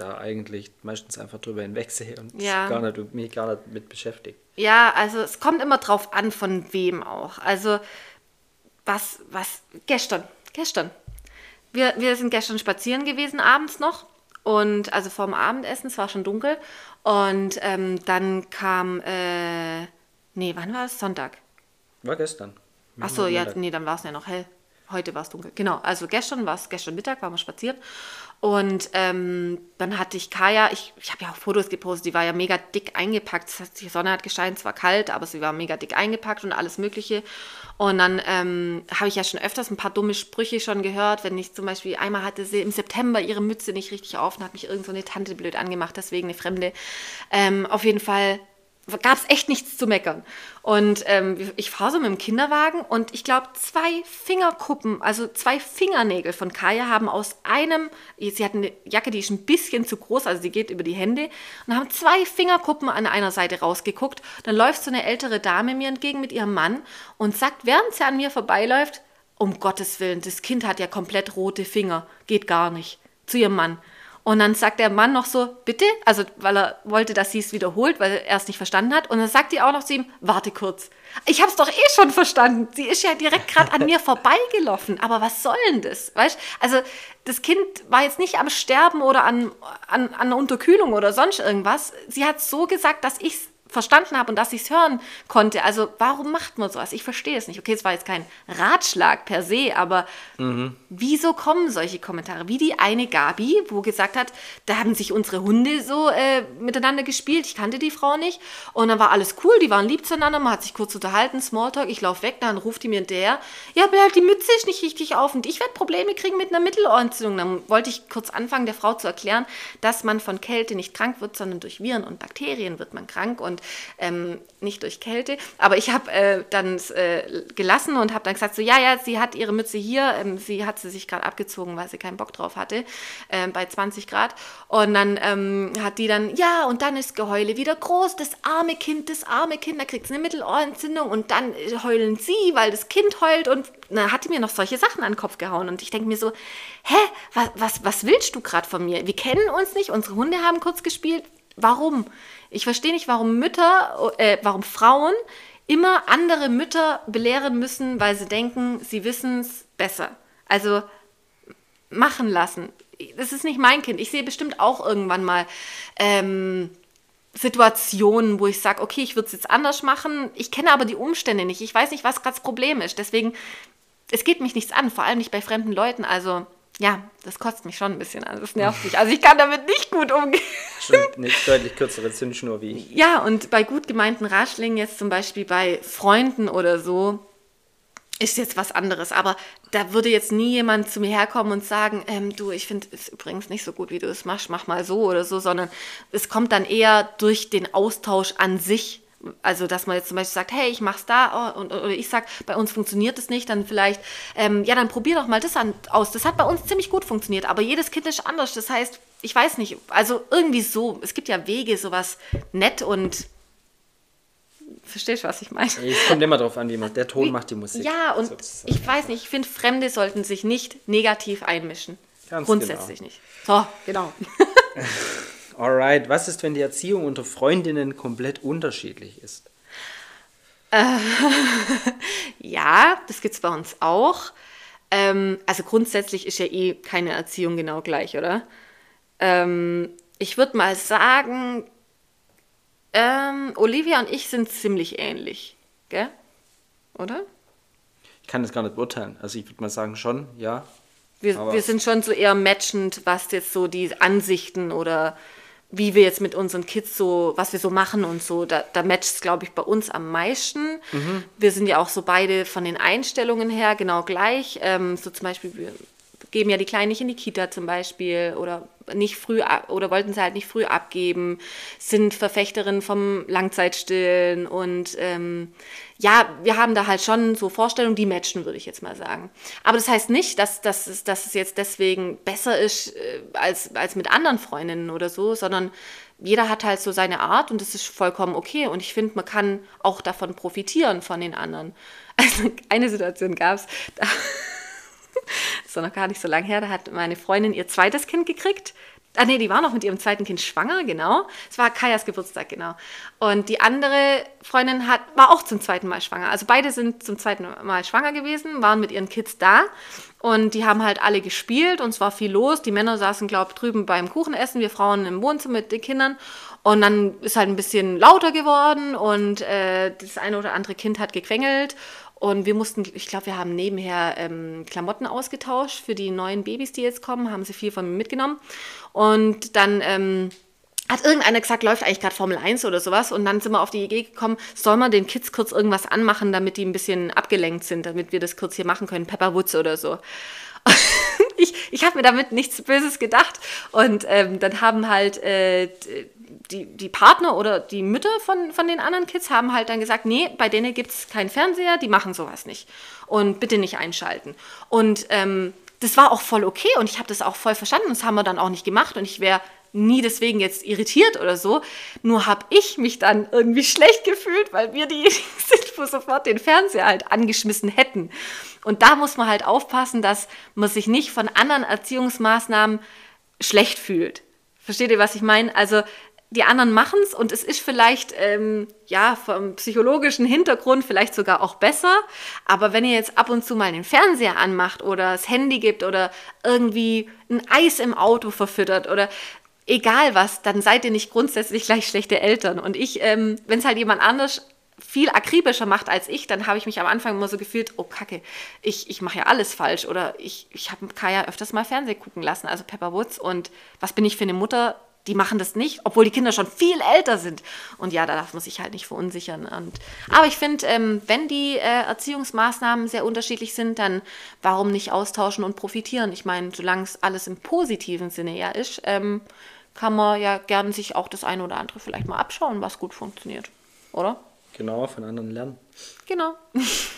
Speaker 3: da eigentlich meistens einfach drüber hinwegsehe und ja. gar nicht, mich gar nicht mit beschäftigt.
Speaker 2: Ja, also es kommt immer drauf an, von wem auch. Also was, was, gestern, gestern. Wir, wir sind gestern spazieren gewesen, abends noch. Und also vorm Abendessen, es war schon dunkel. Und ähm, dann kam, äh, nee, wann war es? Sonntag.
Speaker 3: War gestern.
Speaker 2: Ach so, ja, nee, dann war es ja noch hell. Heute war es dunkel. Genau, also gestern war es, gestern Mittag waren wir spazieren. Und ähm, dann hatte ich Kaya, ich, ich habe ja auch Fotos gepostet, die war ja mega dick eingepackt. Die Sonne hat gescheint, es war kalt, aber sie war mega dick eingepackt und alles Mögliche. Und dann ähm, habe ich ja schon öfters ein paar dumme Sprüche schon gehört, wenn ich zum Beispiel einmal hatte sie im September ihre Mütze nicht richtig auf und hat mich irgend so eine Tante blöd angemacht, deswegen eine Fremde. Ähm, auf jeden Fall gab es echt nichts zu meckern. Und ähm, ich fahre so mit dem Kinderwagen und ich glaube, zwei Fingerkuppen, also zwei Fingernägel von Kaya haben aus einem, sie hat eine Jacke, die ist ein bisschen zu groß, also die geht über die Hände, und haben zwei Fingerkuppen an einer Seite rausgeguckt. Dann läuft so eine ältere Dame mir entgegen mit ihrem Mann und sagt, während sie an mir vorbeiläuft, um Gottes Willen, das Kind hat ja komplett rote Finger, geht gar nicht. Zu ihrem Mann. Und dann sagt der Mann noch so, bitte, also weil er wollte, dass sie es wiederholt, weil er es nicht verstanden hat. Und dann sagt die auch noch zu ihm, warte kurz. Ich habe es doch eh schon verstanden. Sie ist ja direkt gerade an mir [laughs] vorbeigelaufen. Aber was soll denn das? Weißt? Also das Kind war jetzt nicht am Sterben oder an, an, an Unterkühlung oder sonst irgendwas. Sie hat so gesagt, dass ich es verstanden habe und dass ich es hören konnte. Also warum macht man sowas? Ich verstehe es nicht. Okay, es war jetzt kein Ratschlag per se, aber mhm. wieso kommen solche Kommentare? Wie die eine Gabi, wo gesagt hat, da haben sich unsere Hunde so äh, miteinander gespielt. Ich kannte die Frau nicht. Und dann war alles cool, die waren lieb zueinander, man hat sich kurz unterhalten, Smalltalk, ich laufe weg, dann ruft die mir hinterher, ja, halt die Mütze ist nicht richtig auf und ich werde Probleme kriegen mit einer Mittelohrentzündung. Dann wollte ich kurz anfangen, der Frau zu erklären, dass man von Kälte nicht krank wird, sondern durch Viren und Bakterien wird man krank und ähm, nicht durch Kälte. Aber ich habe äh, dann äh, gelassen und habe dann gesagt, so ja, ja, sie hat ihre Mütze hier, ähm, sie hat sie sich gerade abgezogen, weil sie keinen Bock drauf hatte, äh, bei 20 Grad. Und dann ähm, hat die dann, ja, und dann ist Geheule wieder groß, das arme Kind, das arme Kind, da kriegt es eine Mittelohrentzündung. Und dann äh, heulen sie, weil das Kind heult. Und dann hat die mir noch solche Sachen an den Kopf gehauen. Und ich denke mir so, hä, was, was, was willst du gerade von mir? Wir kennen uns nicht, unsere Hunde haben kurz gespielt, warum? Ich verstehe nicht, warum Mütter, äh, warum Frauen immer andere Mütter belehren müssen, weil sie denken, sie wissen es besser. Also machen lassen. Das ist nicht mein Kind. Ich sehe bestimmt auch irgendwann mal ähm, Situationen, wo ich sage, okay, ich würde es jetzt anders machen. Ich kenne aber die Umstände nicht. Ich weiß nicht, was gerade das Problem ist. Deswegen, es geht mich nichts an, vor allem nicht bei fremden Leuten. Also ja, das kotzt mich schon ein bisschen an. Das nervt [laughs] mich. Also ich kann damit nicht gut umgehen.
Speaker 3: Schon eine deutlich kürzere Zündschnur wie ich.
Speaker 2: Ja, und bei gut gemeinten Ratschlägen, jetzt zum Beispiel bei Freunden oder so, ist jetzt was anderes. Aber da würde jetzt nie jemand zu mir herkommen und sagen, ähm, du, ich finde es übrigens nicht so gut, wie du es machst, mach mal so oder so, sondern es kommt dann eher durch den Austausch an sich also, dass man jetzt zum Beispiel sagt, hey, ich mach's da oh, und, oder ich sag, bei uns funktioniert es nicht, dann vielleicht, ähm, ja, dann probier doch mal das an, aus. Das hat bei uns ziemlich gut funktioniert, aber jedes Kind ist anders. Das heißt, ich weiß nicht, also irgendwie so, es gibt ja Wege, sowas nett und Verstehst du, was ich meine?
Speaker 3: Es kommt immer darauf an, wie man, der Ton wie, macht die Musik.
Speaker 2: Ja, und sozusagen. ich weiß nicht, ich finde, Fremde sollten sich nicht negativ einmischen. Ganz Grundsätzlich genau. nicht. So, genau. [laughs]
Speaker 3: Alright, was ist, wenn die Erziehung unter Freundinnen komplett unterschiedlich ist?
Speaker 2: Äh, [laughs] ja, das gibt es bei uns auch. Ähm, also grundsätzlich ist ja eh keine Erziehung genau gleich, oder? Ähm, ich würde mal sagen, ähm, Olivia und ich sind ziemlich ähnlich, gell? Oder?
Speaker 3: Ich kann das gar nicht beurteilen. Also ich würde mal sagen schon, ja.
Speaker 2: Wir, wir sind schon so eher matchend, was jetzt so die Ansichten oder wie wir jetzt mit unseren Kids so, was wir so machen und so, da, da matcht es, glaube ich, bei uns am meisten. Mhm. Wir sind ja auch so beide von den Einstellungen her genau gleich. Ähm, so zum Beispiel, wir geben ja die Kleinen nicht in die Kita zum Beispiel oder nicht früh oder wollten sie halt nicht früh abgeben, sind Verfechterinnen vom Langzeitstillen und ähm, ja, wir haben da halt schon so Vorstellungen, die matchen, würde ich jetzt mal sagen. Aber das heißt nicht, dass, dass, es, dass es jetzt deswegen besser ist äh, als, als mit anderen Freundinnen oder so, sondern jeder hat halt so seine Art und das ist vollkommen okay. Und ich finde, man kann auch davon profitieren von den anderen. [laughs] Also eine Situation gab es, da das war noch gar nicht so lange her, da hat meine Freundin ihr zweites Kind gekriegt. Ah nee, die war noch mit ihrem zweiten Kind schwanger, genau. Es war Kajas Geburtstag, genau. Und die andere Freundin hat, war auch zum zweiten Mal schwanger. Also beide sind zum zweiten Mal schwanger gewesen, waren mit ihren Kids da. Und die haben halt alle gespielt und es war viel los. Die Männer saßen, glaube ich, drüben beim Kuchenessen, wir Frauen im Wohnzimmer mit den Kindern. Und dann ist halt ein bisschen lauter geworden und äh, das eine oder andere Kind hat gequengelt. Und wir mussten, ich glaube, wir haben nebenher ähm, Klamotten ausgetauscht für die neuen Babys, die jetzt kommen, haben sie viel von mir mitgenommen. Und dann ähm, hat irgendeiner gesagt, läuft eigentlich gerade Formel 1 oder sowas. Und dann sind wir auf die Idee gekommen, soll man den Kids kurz irgendwas anmachen, damit die ein bisschen abgelenkt sind, damit wir das kurz hier machen können, Pepperwoods oder so. [laughs] ich ich habe mir damit nichts Böses gedacht. Und ähm, dann haben halt äh, die, die Partner oder die Mütter von, von den anderen Kids haben halt dann gesagt, nee, bei denen gibt es keinen Fernseher, die machen sowas nicht. Und bitte nicht einschalten. Und ähm, das war auch voll okay und ich habe das auch voll verstanden. Das haben wir dann auch nicht gemacht und ich wäre nie deswegen jetzt irritiert oder so. Nur habe ich mich dann irgendwie schlecht gefühlt, weil wir diejenigen [laughs] sind, wo sofort den Fernseher halt angeschmissen hätten. Und da muss man halt aufpassen, dass man sich nicht von anderen Erziehungsmaßnahmen schlecht fühlt. Versteht ihr, was ich meine? Also die anderen machen es und es ist vielleicht ähm, ja vom psychologischen Hintergrund vielleicht sogar auch besser. Aber wenn ihr jetzt ab und zu mal den Fernseher anmacht oder das Handy gibt oder irgendwie ein Eis im Auto verfüttert oder egal was, dann seid ihr nicht grundsätzlich gleich schlechte Eltern. Und ich, ähm, wenn es halt jemand anders viel akribischer macht als ich, dann habe ich mich am Anfang immer so gefühlt, oh Kacke, ich, ich mache ja alles falsch. Oder ich, ich habe Kaya öfters mal Fernsehen gucken lassen, also Pepper Woods. Und was bin ich für eine Mutter, die machen das nicht, obwohl die Kinder schon viel älter sind. Und ja, da darf man sich halt nicht verunsichern. Und, aber ich finde, ähm, wenn die äh, Erziehungsmaßnahmen sehr unterschiedlich sind, dann warum nicht austauschen und profitieren? Ich meine, solange es alles im positiven Sinne ja ist, ähm, kann man ja gerne sich auch das eine oder andere vielleicht mal abschauen, was gut funktioniert. Oder?
Speaker 3: Genau, von anderen lernen.
Speaker 2: Genau.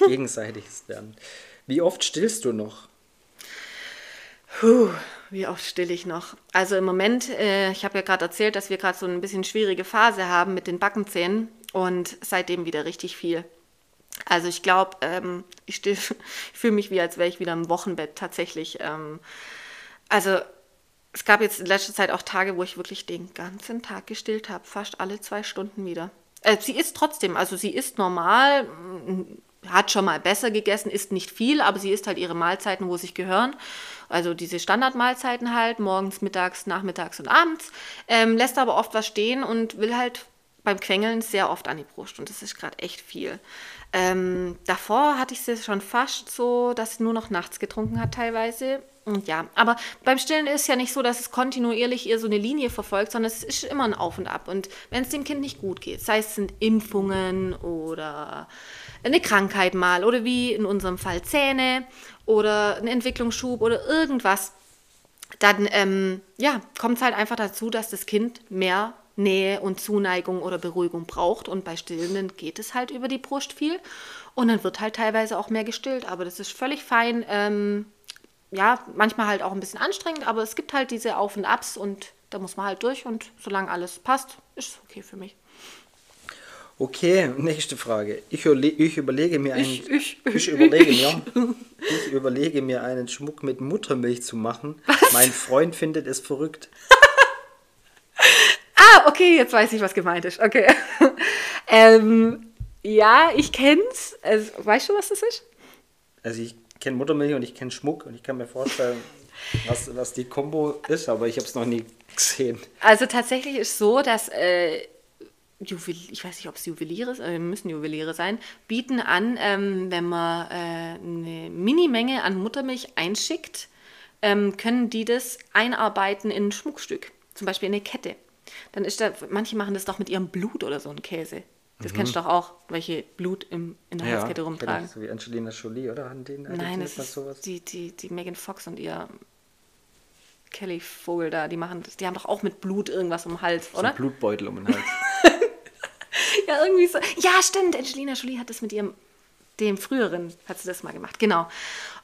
Speaker 3: Gegenseitiges Lernen. Wie oft stillst du noch?
Speaker 2: Puh, wie oft still ich noch? Also im Moment, äh, ich habe ja gerade erzählt, dass wir gerade so ein bisschen schwierige Phase haben mit den Backenzähnen und seitdem wieder richtig viel. Also ich glaube, ähm, ich, ich [laughs] fühle mich wie, als wäre ich wieder im Wochenbett tatsächlich. Ähm, also es gab jetzt in letzter Zeit auch Tage, wo ich wirklich den ganzen Tag gestillt habe, fast alle zwei Stunden wieder. Äh, sie ist trotzdem, also sie ist normal, hat schon mal besser gegessen, isst nicht viel, aber sie isst halt ihre Mahlzeiten, wo sich gehören. Also diese Standardmahlzeiten halt, morgens, mittags, nachmittags und abends. Ähm, lässt aber oft was stehen und will halt beim Quengeln sehr oft an die Brust und das ist gerade echt viel. Ähm, davor hatte ich es schon fast so, dass sie nur noch nachts getrunken hat teilweise. Und ja, aber beim Stillen ist ja nicht so, dass es kontinuierlich ihr so eine Linie verfolgt, sondern es ist immer ein Auf und Ab. Und wenn es dem Kind nicht gut geht, sei es sind Impfungen oder eine Krankheit mal oder wie in unserem Fall Zähne oder ein Entwicklungsschub oder irgendwas, dann ähm, ja, kommt es halt einfach dazu, dass das Kind mehr Nähe und Zuneigung oder Beruhigung braucht. Und bei Stillenden geht es halt über die Brust viel. Und dann wird halt teilweise auch mehr gestillt. Aber das ist völlig fein. Ähm, ja, manchmal halt auch ein bisschen anstrengend, aber es gibt halt diese Auf und Abs und da muss man halt durch. Und solange alles passt, ist es okay für mich.
Speaker 3: Okay, nächste Frage. Ich, ich überlege mir einen, ich, ich, ich, überlege mir, ich überlege mir einen Schmuck mit Muttermilch zu machen. Was? Mein Freund findet es verrückt. [laughs]
Speaker 2: ah, okay, jetzt weiß ich, was gemeint ist. Okay. [laughs] ähm, ja, ich kenn's. Also, weißt du, was das ist?
Speaker 3: Also ich kenne Muttermilch und ich kenne Schmuck und ich kann mir vorstellen, [laughs] was, was die Kombo ist, aber ich habe es noch nie gesehen.
Speaker 2: Also tatsächlich ist so, dass äh, Juwel ich weiß nicht, ob es Juweliere äh, müssen Juweliere sein, bieten an, ähm, wenn man äh, eine Minimenge an Muttermilch einschickt, ähm, können die das einarbeiten in ein Schmuckstück, zum Beispiel in eine Kette. Dann ist da, manche machen das doch mit ihrem Blut oder so ein Käse. Das mhm. kennst du doch auch, welche Blut im, in der ja, Halskette rumtragen.
Speaker 3: So wie Angelina Jolie, oder? Haben die,
Speaker 2: Nein, das ist sowas? Die, die, die Megan Fox und ihr Kelly Vogel da, die machen das, die haben doch auch mit Blut irgendwas um den Hals, oder? So ein
Speaker 3: Blutbeutel um den Hals. [laughs] [laughs]
Speaker 2: ja, irgendwie so. Ja, stimmt. Angelina Jolie hat das mit ihrem, dem früheren, hat sie das mal gemacht. Genau.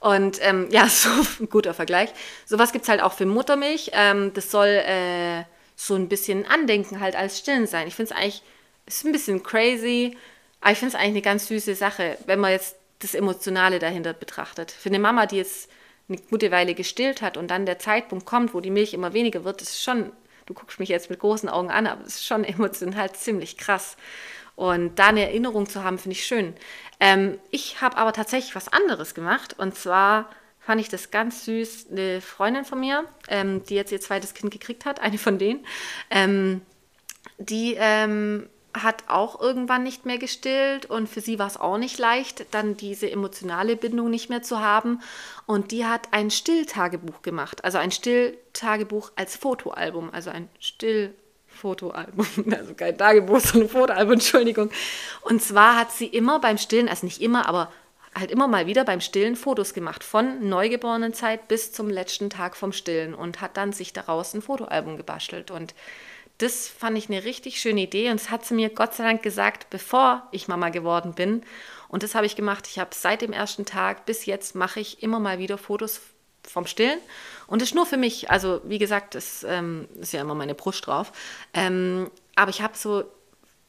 Speaker 2: Und ähm, ja, [laughs] so ein guter Vergleich. Sowas gibt es halt auch für Muttermilch. Ähm, das soll äh, so ein bisschen Andenken halt als Stillen sein. Ich finde es eigentlich, ist ein bisschen crazy, aber ich finde es eigentlich eine ganz süße Sache, wenn man jetzt das Emotionale dahinter betrachtet. Für eine Mama, die jetzt eine gute Weile gestillt hat und dann der Zeitpunkt kommt, wo die Milch immer weniger wird, ist schon du guckst mich jetzt mit großen Augen an, aber es ist schon [laughs] emotional ziemlich krass. Und da eine Erinnerung zu haben, finde ich schön. Ähm, ich habe aber tatsächlich was anderes gemacht. Und zwar fand ich das ganz süß. Eine Freundin von mir, ähm, die jetzt ihr zweites Kind gekriegt hat, [laughs] eine von denen, ähm, die ähm, hat auch irgendwann nicht mehr gestillt und für sie war es auch nicht leicht, dann diese emotionale Bindung nicht mehr zu haben. Und die hat ein Stilltagebuch gemacht, also ein Stilltagebuch als Fotoalbum, also ein Stillfotoalbum, [laughs] also kein Tagebuch, sondern ein Fotoalbum, Entschuldigung. Und zwar hat sie immer beim Stillen, also nicht immer, aber halt immer mal wieder beim Stillen Fotos gemacht, von Neugeborenenzeit bis zum letzten Tag vom Stillen und hat dann sich daraus ein Fotoalbum gebastelt. Und das fand ich eine richtig schöne Idee und das hat sie mir Gott sei Dank gesagt, bevor ich Mama geworden bin. Und das habe ich gemacht. Ich habe seit dem ersten Tag bis jetzt mache ich immer mal wieder Fotos vom Stillen. Und das ist nur für mich. Also, wie gesagt, das ähm, ist ja immer meine Brust drauf. Ähm, aber ich habe so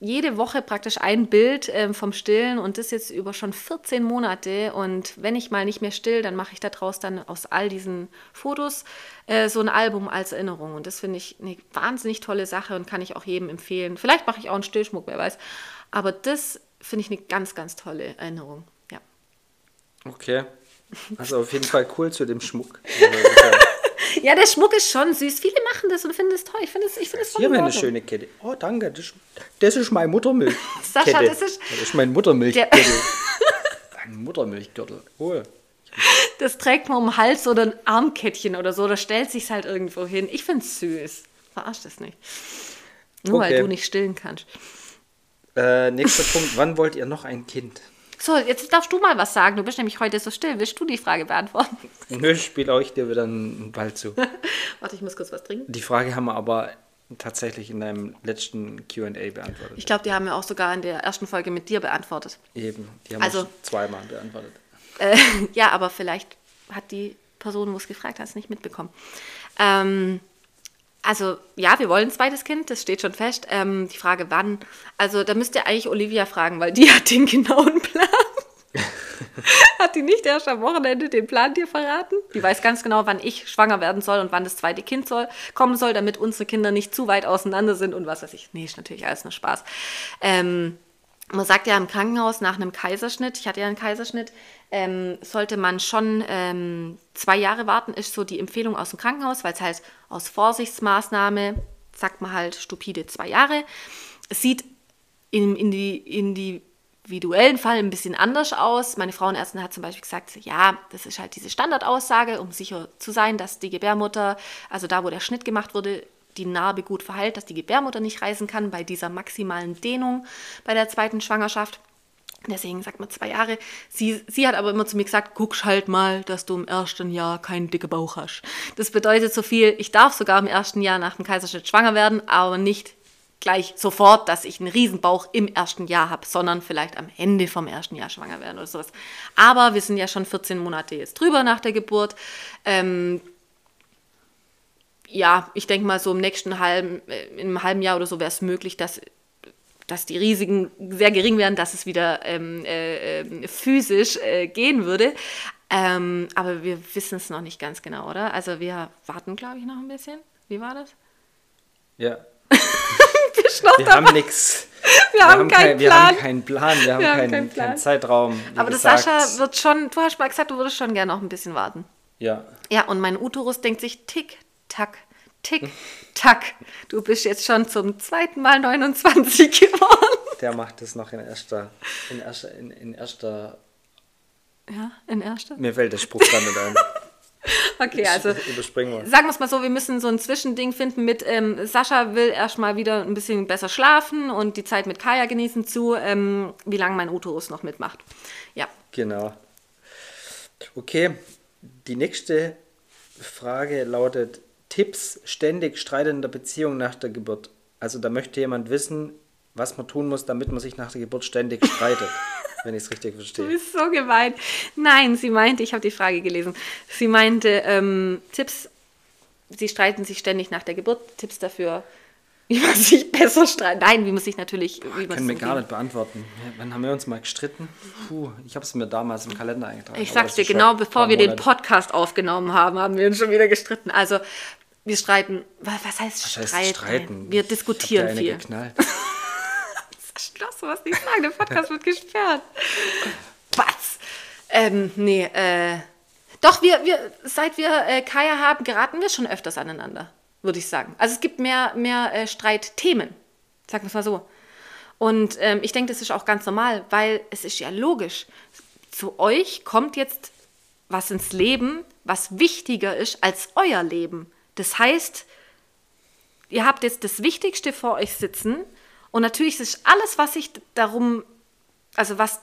Speaker 2: jede Woche praktisch ein Bild ähm, vom Stillen und das jetzt über schon 14 Monate. Und wenn ich mal nicht mehr still, dann mache ich daraus dann aus all diesen Fotos äh, so ein Album als Erinnerung. Und das finde ich eine wahnsinnig tolle Sache und kann ich auch jedem empfehlen. Vielleicht mache ich auch einen Stillschmuck, wer weiß. Aber das finde ich eine ganz, ganz tolle Erinnerung. Ja.
Speaker 3: Okay. Also auf jeden Fall cool zu dem Schmuck. [laughs]
Speaker 2: Ja, der Schmuck ist schon süß. Viele machen das und finden es toll. Ich finde es ich find
Speaker 3: Hier eine schöne Kette. Oh, danke. Das, das ist mein Muttermilch.
Speaker 2: Sascha, das ist,
Speaker 3: das ist mein Muttermilchgürtel. [laughs] ein Muttermilchgürtel. Oh.
Speaker 2: Das trägt man um den Hals oder ein Armkettchen oder so. Da stellt sich halt irgendwo hin. Ich finde es süß. Verarsch das nicht. Nur okay. weil du nicht stillen kannst.
Speaker 3: Äh, nächster [laughs] Punkt. Wann wollt ihr noch ein Kind?
Speaker 2: So, jetzt darfst du mal was sagen. Du bist nämlich heute so still. Willst du die Frage beantworten?
Speaker 3: Nö, ich spiele euch dir wieder einen Ball zu. [laughs]
Speaker 2: Warte, ich muss kurz was trinken.
Speaker 3: Die Frage haben wir aber tatsächlich in deinem letzten QA beantwortet.
Speaker 2: Ich glaube, die haben wir auch sogar in der ersten Folge mit dir beantwortet.
Speaker 3: Eben, die haben also, wir zweimal beantwortet.
Speaker 2: Äh, [laughs] ja, aber vielleicht hat die Person, wo es gefragt hat, es nicht mitbekommen. Ähm, also ja, wir wollen ein zweites Kind, das steht schon fest. Ähm, die Frage wann. Also da müsst ihr eigentlich Olivia fragen, weil die [laughs] hat den genauen Plan. [laughs] hat die nicht erst am Wochenende den Plan dir verraten? Die weiß ganz genau, wann ich schwanger werden soll und wann das zweite Kind soll, kommen soll, damit unsere Kinder nicht zu weit auseinander sind und was weiß ich. Nee, ist natürlich alles nur Spaß. Ähm, man sagt ja im Krankenhaus nach einem Kaiserschnitt, ich hatte ja einen Kaiserschnitt, ähm, sollte man schon ähm, zwei Jahre warten, ist so die Empfehlung aus dem Krankenhaus, weil es halt aus Vorsichtsmaßnahme, sagt man halt stupide zwei Jahre. Es sieht im individuellen Fall ein bisschen anders aus. Meine Frauenärztin hat zum Beispiel gesagt, ja, das ist halt diese Standardaussage, um sicher zu sein, dass die Gebärmutter, also da, wo der Schnitt gemacht wurde, die Narbe gut verheilt, dass die Gebärmutter nicht reißen kann bei dieser maximalen Dehnung bei der zweiten Schwangerschaft. Deswegen sagt man zwei Jahre. Sie, sie hat aber immer zu mir gesagt, guckst halt mal, dass du im ersten Jahr keinen dicken Bauch hast. Das bedeutet so viel, ich darf sogar im ersten Jahr nach dem Kaiserschnitt schwanger werden, aber nicht gleich sofort, dass ich einen Riesenbauch im ersten Jahr habe, sondern vielleicht am Ende vom ersten Jahr schwanger werden oder sowas. Aber wir sind ja schon 14 Monate jetzt drüber nach der Geburt. Ähm, ja, ich denke mal, so im nächsten halben, äh, im halben Jahr oder so wäre es möglich, dass, dass die Risiken sehr gering wären, dass es wieder ähm, äh, ähm, physisch äh, gehen würde. Ähm, aber wir wissen es noch nicht ganz genau, oder? Also wir warten, glaube ich, noch ein bisschen. Wie war das?
Speaker 3: Ja. [laughs] [laughs] wir haben nichts.
Speaker 2: Wir, wir, haben keinen
Speaker 3: kein, wir haben keinen Plan, wir haben, wir haben keinen, keinen, Plan. keinen Zeitraum.
Speaker 2: Aber das Sascha wird schon, du hast mal gesagt, du würdest schon gerne noch ein bisschen warten.
Speaker 3: Ja.
Speaker 2: Ja, und mein Uterus denkt sich, tick, tack, tick, tack. Du bist jetzt schon zum zweiten Mal 29 [laughs] geworden.
Speaker 3: Der macht es noch in erster, in erster, in, in erster.
Speaker 2: Ja, in erster?
Speaker 3: Mir fällt der Spruch nicht ein. [laughs]
Speaker 2: Okay, also überspringen wir. Sagen wir es mal so, wir müssen so ein Zwischending finden mit ähm, Sascha will erstmal wieder ein bisschen besser schlafen und die Zeit mit Kaya genießen zu, ähm, wie lange mein Uterus noch mitmacht. Ja.
Speaker 3: Genau. Okay, die nächste Frage lautet, Tipps ständig streitender Beziehung nach der Geburt. Also da möchte jemand wissen, was man tun muss, damit man sich nach der Geburt ständig streitet. [laughs] wenn ich es richtig verstehe.
Speaker 2: Du bist so gemein. Nein, sie meinte, ich habe die Frage gelesen. Sie meinte, ähm, Tipps, sie streiten sich ständig nach der Geburt. Tipps dafür, wie man [laughs] sich besser streitet. Nein, wie man sich natürlich.
Speaker 3: Wie Können wir gar nicht beantworten. Wann haben wir uns mal gestritten? Puh, ich habe es mir damals im Kalender eingetragen.
Speaker 2: Ich sag's dir, genau bevor wir den Podcast aufgenommen haben, haben wir uns schon wieder gestritten. Also, wir streiten. Was heißt was streiten? Heißt streiten? Wir diskutieren viel. Geknallt. [laughs] darfst was nicht sagen, der Podcast wird gesperrt. Was? Ähm, nee, äh. Doch, wir, wir, seit wir äh, Kaya haben, geraten wir schon öfters aneinander, würde ich sagen. Also es gibt mehr, mehr äh, Streitthemen, sagen wir es mal so. Und ähm, ich denke, das ist auch ganz normal, weil es ist ja logisch. Zu euch kommt jetzt was ins Leben, was wichtiger ist als euer Leben. Das heißt, ihr habt jetzt das Wichtigste vor euch sitzen und natürlich ist alles, was sich darum, also was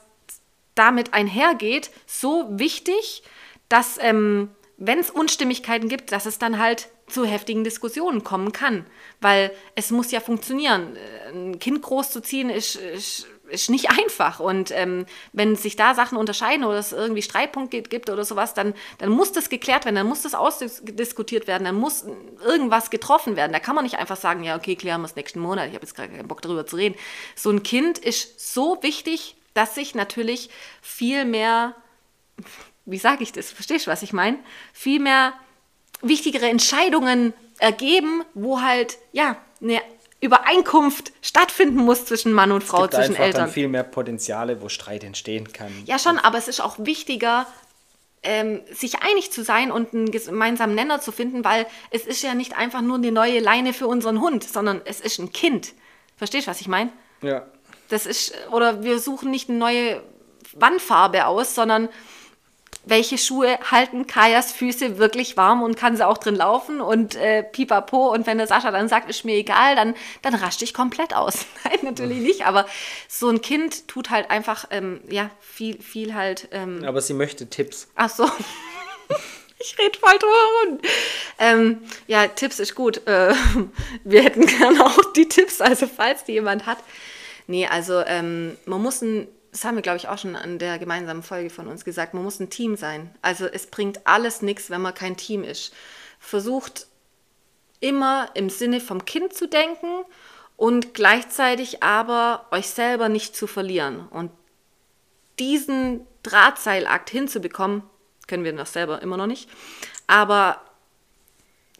Speaker 2: damit einhergeht, so wichtig, dass ähm, wenn es Unstimmigkeiten gibt, dass es dann halt zu heftigen Diskussionen kommen kann. Weil es muss ja funktionieren. Ein Kind großzuziehen ist, ist ist nicht [laughs] einfach. Und ähm, wenn sich da Sachen unterscheiden oder es irgendwie Streitpunkt gibt oder sowas, dann, dann muss das geklärt werden, dann muss das ausdiskutiert werden, dann muss irgendwas getroffen werden. Da kann man nicht einfach sagen, ja, okay, klären wir es nächsten Monat, ich habe jetzt gerade keinen Bock darüber zu reden. So ein Kind ist so wichtig, dass sich natürlich viel mehr, wie sage ich das, verstehst du, was ich meine? Viel mehr wichtigere Entscheidungen ergeben, wo halt, ja, eine Übereinkunft stattfinden muss zwischen Mann und Frau,
Speaker 3: es gibt
Speaker 2: zwischen
Speaker 3: einfach
Speaker 2: Eltern.
Speaker 3: Dann viel mehr Potenziale, wo Streit entstehen kann.
Speaker 2: Ja, schon, aber es ist auch wichtiger, ähm, sich einig zu sein und einen gemeinsamen Nenner zu finden, weil es ist ja nicht einfach nur eine neue Leine für unseren Hund, sondern es ist ein Kind. Verstehst du, was ich meine?
Speaker 3: Ja.
Speaker 2: Das ist, oder wir suchen nicht eine neue Wandfarbe aus, sondern welche Schuhe halten Kajas Füße wirklich warm und kann sie auch drin laufen und äh, pipapo. Und wenn der Sascha dann sagt, ist mir egal, dann, dann rasch dich komplett aus. [laughs] Nein, natürlich nicht, aber so ein Kind tut halt einfach, ähm, ja, viel, viel halt. Ähm,
Speaker 3: aber sie möchte Tipps.
Speaker 2: Ach so. [laughs] ich rede voll drüber ähm, Ja, Tipps ist gut. Äh, [laughs] wir hätten gerne auch die Tipps, also falls die jemand hat. Nee, also ähm, man muss ein das haben wir, glaube ich, auch schon an der gemeinsamen Folge von uns gesagt, man muss ein Team sein. Also es bringt alles nichts, wenn man kein Team ist. Versucht immer im Sinne vom Kind zu denken und gleichzeitig aber euch selber nicht zu verlieren. Und diesen Drahtseilakt hinzubekommen, können wir noch selber immer noch nicht. Aber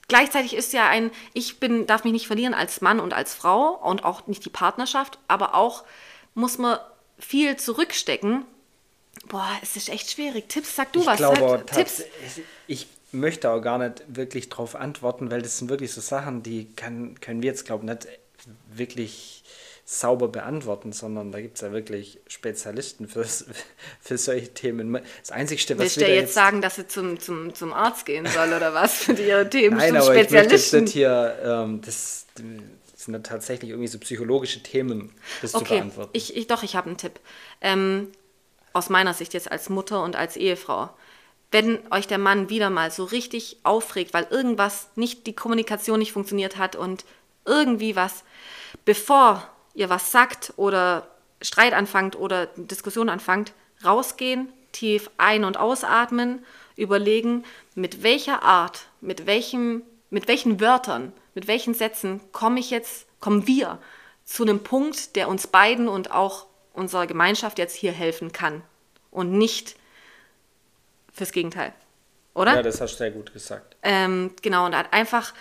Speaker 2: gleichzeitig ist ja ein, ich bin, darf mich nicht verlieren als Mann und als Frau und auch nicht die Partnerschaft, aber auch muss man viel zurückstecken. Boah, es ist echt schwierig. Tipps, sag du
Speaker 3: ich
Speaker 2: was.
Speaker 3: Glaube,
Speaker 2: sag, Tipps.
Speaker 3: Ich möchte auch gar nicht wirklich darauf antworten, weil das sind wirklich so Sachen, die kann, können wir jetzt, glaube ich, nicht wirklich sauber beantworten, sondern da gibt es ja wirklich Spezialisten für, [laughs] für solche Themen. Das Einzige, was
Speaker 2: Willst du jetzt, jetzt sagen, dass sie zum, zum, zum Arzt gehen soll oder was für ihre Themen
Speaker 3: Nein, aber Spezialisten? Ich möchte jetzt nicht hier ähm, das, sind da tatsächlich irgendwie so psychologische Themen, das okay. zu beantworten.
Speaker 2: Ich, ich, doch, ich habe einen Tipp. Ähm, aus meiner Sicht jetzt als Mutter und als Ehefrau. Wenn euch der Mann wieder mal so richtig aufregt, weil irgendwas nicht, die Kommunikation nicht funktioniert hat und irgendwie was, bevor ihr was sagt oder Streit anfangt oder Diskussion anfangt, rausgehen, tief ein- und ausatmen, überlegen, mit welcher Art, mit welchem, mit welchen Wörtern mit welchen Sätzen komme ich jetzt, kommen wir zu einem Punkt, der uns beiden und auch unserer Gemeinschaft jetzt hier helfen kann und nicht fürs Gegenteil. Oder?
Speaker 3: Ja, das hast du sehr gut gesagt.
Speaker 2: Ähm, genau, und halt einfach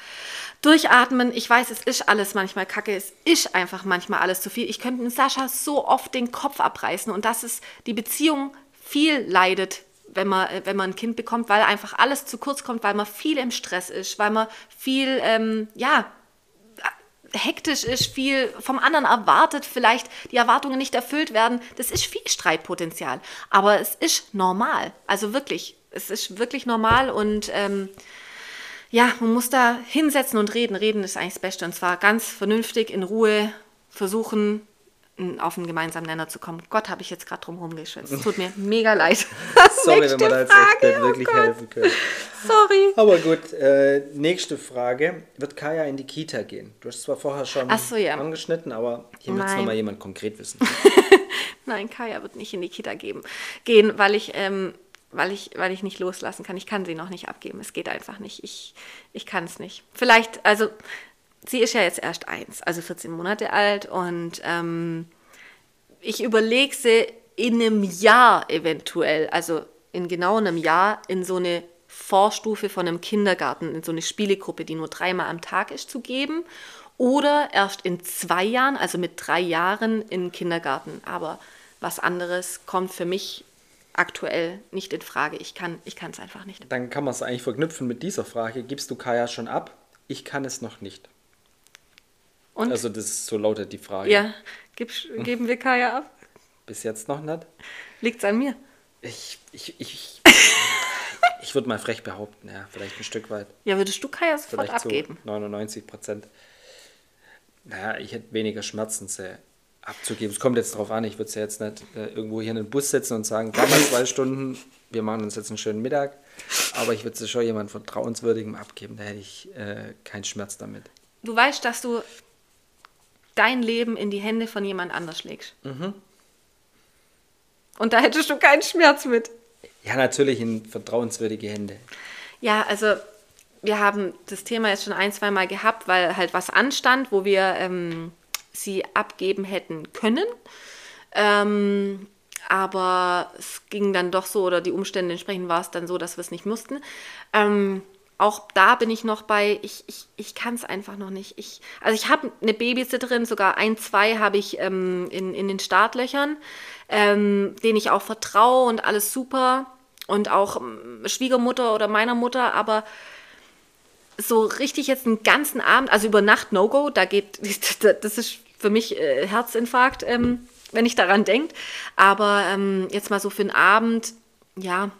Speaker 2: durchatmen. Ich weiß, es ist alles manchmal kacke, es ist einfach manchmal alles zu viel. Ich könnte Sascha so oft den Kopf abreißen und dass es die Beziehung viel leidet, wenn man, äh, wenn man ein Kind bekommt, weil einfach alles zu kurz kommt, weil man viel im Stress ist, weil man viel, ähm, ja, hektisch ist, viel vom anderen erwartet, vielleicht die Erwartungen nicht erfüllt werden. Das ist viel Streitpotenzial. Aber es ist normal. Also wirklich, es ist wirklich normal und ähm, ja, man muss da hinsetzen und reden. Reden ist eigentlich das Beste und zwar ganz vernünftig, in Ruhe versuchen, auf einen gemeinsamen Nenner zu kommen. Gott, habe ich jetzt gerade drum rumgeschwitzt. Es [laughs] tut mir mega leid.
Speaker 3: Sorry, wenn wir da jetzt echt nicht wirklich oh helfen können.
Speaker 2: Sorry.
Speaker 3: Aber gut, äh, nächste Frage. Wird Kaya in die Kita gehen? Du hast zwar vorher schon
Speaker 2: so, ja.
Speaker 3: angeschnitten, aber hier will es nochmal jemand konkret wissen. [laughs]
Speaker 2: Nein, Kaya wird nicht in die Kita geben, gehen, weil ich, ähm, weil, ich, weil ich nicht loslassen kann. Ich kann sie noch nicht abgeben. Es geht einfach nicht. Ich, ich kann es nicht. Vielleicht, also sie ist ja jetzt erst eins, also 14 Monate alt und ähm, ich überlege sie in einem Jahr eventuell, also in genau einem Jahr, in so eine Vorstufe von einem Kindergarten, in so eine Spielegruppe, die nur dreimal am Tag ist, zu geben. Oder erst in zwei Jahren, also mit drei Jahren, in den Kindergarten. Aber was anderes kommt für mich aktuell nicht in Frage. Ich kann es einfach nicht.
Speaker 3: Dann kann man es eigentlich verknüpfen mit dieser Frage. Gibst du Kaya schon ab? Ich kann es noch nicht. Und? Also das ist so lautet die Frage.
Speaker 2: Ja, Gib, geben wir Kaya ab?
Speaker 3: Bis jetzt noch nicht.
Speaker 2: Liegt es an mir?
Speaker 3: Ich, ich, ich, [laughs] ich würde mal frech behaupten, ja, vielleicht ein Stück weit.
Speaker 2: Ja, würdest du Kaya sofort vielleicht abgeben?
Speaker 3: So 99 Prozent. Naja, ich hätte weniger Schmerzen, sie abzugeben. Es kommt jetzt darauf an, ich würde sie jetzt nicht äh, irgendwo hier in den Bus setzen und sagen, komm mal zwei Stunden, wir machen uns jetzt einen schönen Mittag. Aber ich würde sie schon jemand Vertrauenswürdigem abgeben, da hätte ich äh, keinen Schmerz damit.
Speaker 2: Du weißt, dass du dein Leben in die Hände von jemand anders legst.
Speaker 3: Mhm.
Speaker 2: Und da hättest du keinen Schmerz mit.
Speaker 3: Ja, natürlich in vertrauenswürdige Hände.
Speaker 2: Ja, also wir haben das Thema jetzt schon ein, zwei Mal gehabt, weil halt was anstand, wo wir ähm, sie abgeben hätten können. Ähm, aber es ging dann doch so, oder die Umstände entsprechend war es dann so, dass wir es nicht mussten. Ähm, auch da bin ich noch bei, ich, ich, ich kann es einfach noch nicht. Ich, also ich habe eine Babysitterin, sogar ein, zwei habe ich ähm, in, in den Startlöchern, ähm, denen ich auch vertraue und alles super. Und auch ähm, Schwiegermutter oder meiner Mutter, aber so richtig jetzt einen ganzen Abend, also über Nacht No-Go, da geht, [laughs] das ist für mich äh, Herzinfarkt, ähm, wenn ich daran denke. Aber ähm, jetzt mal so für einen Abend, ja,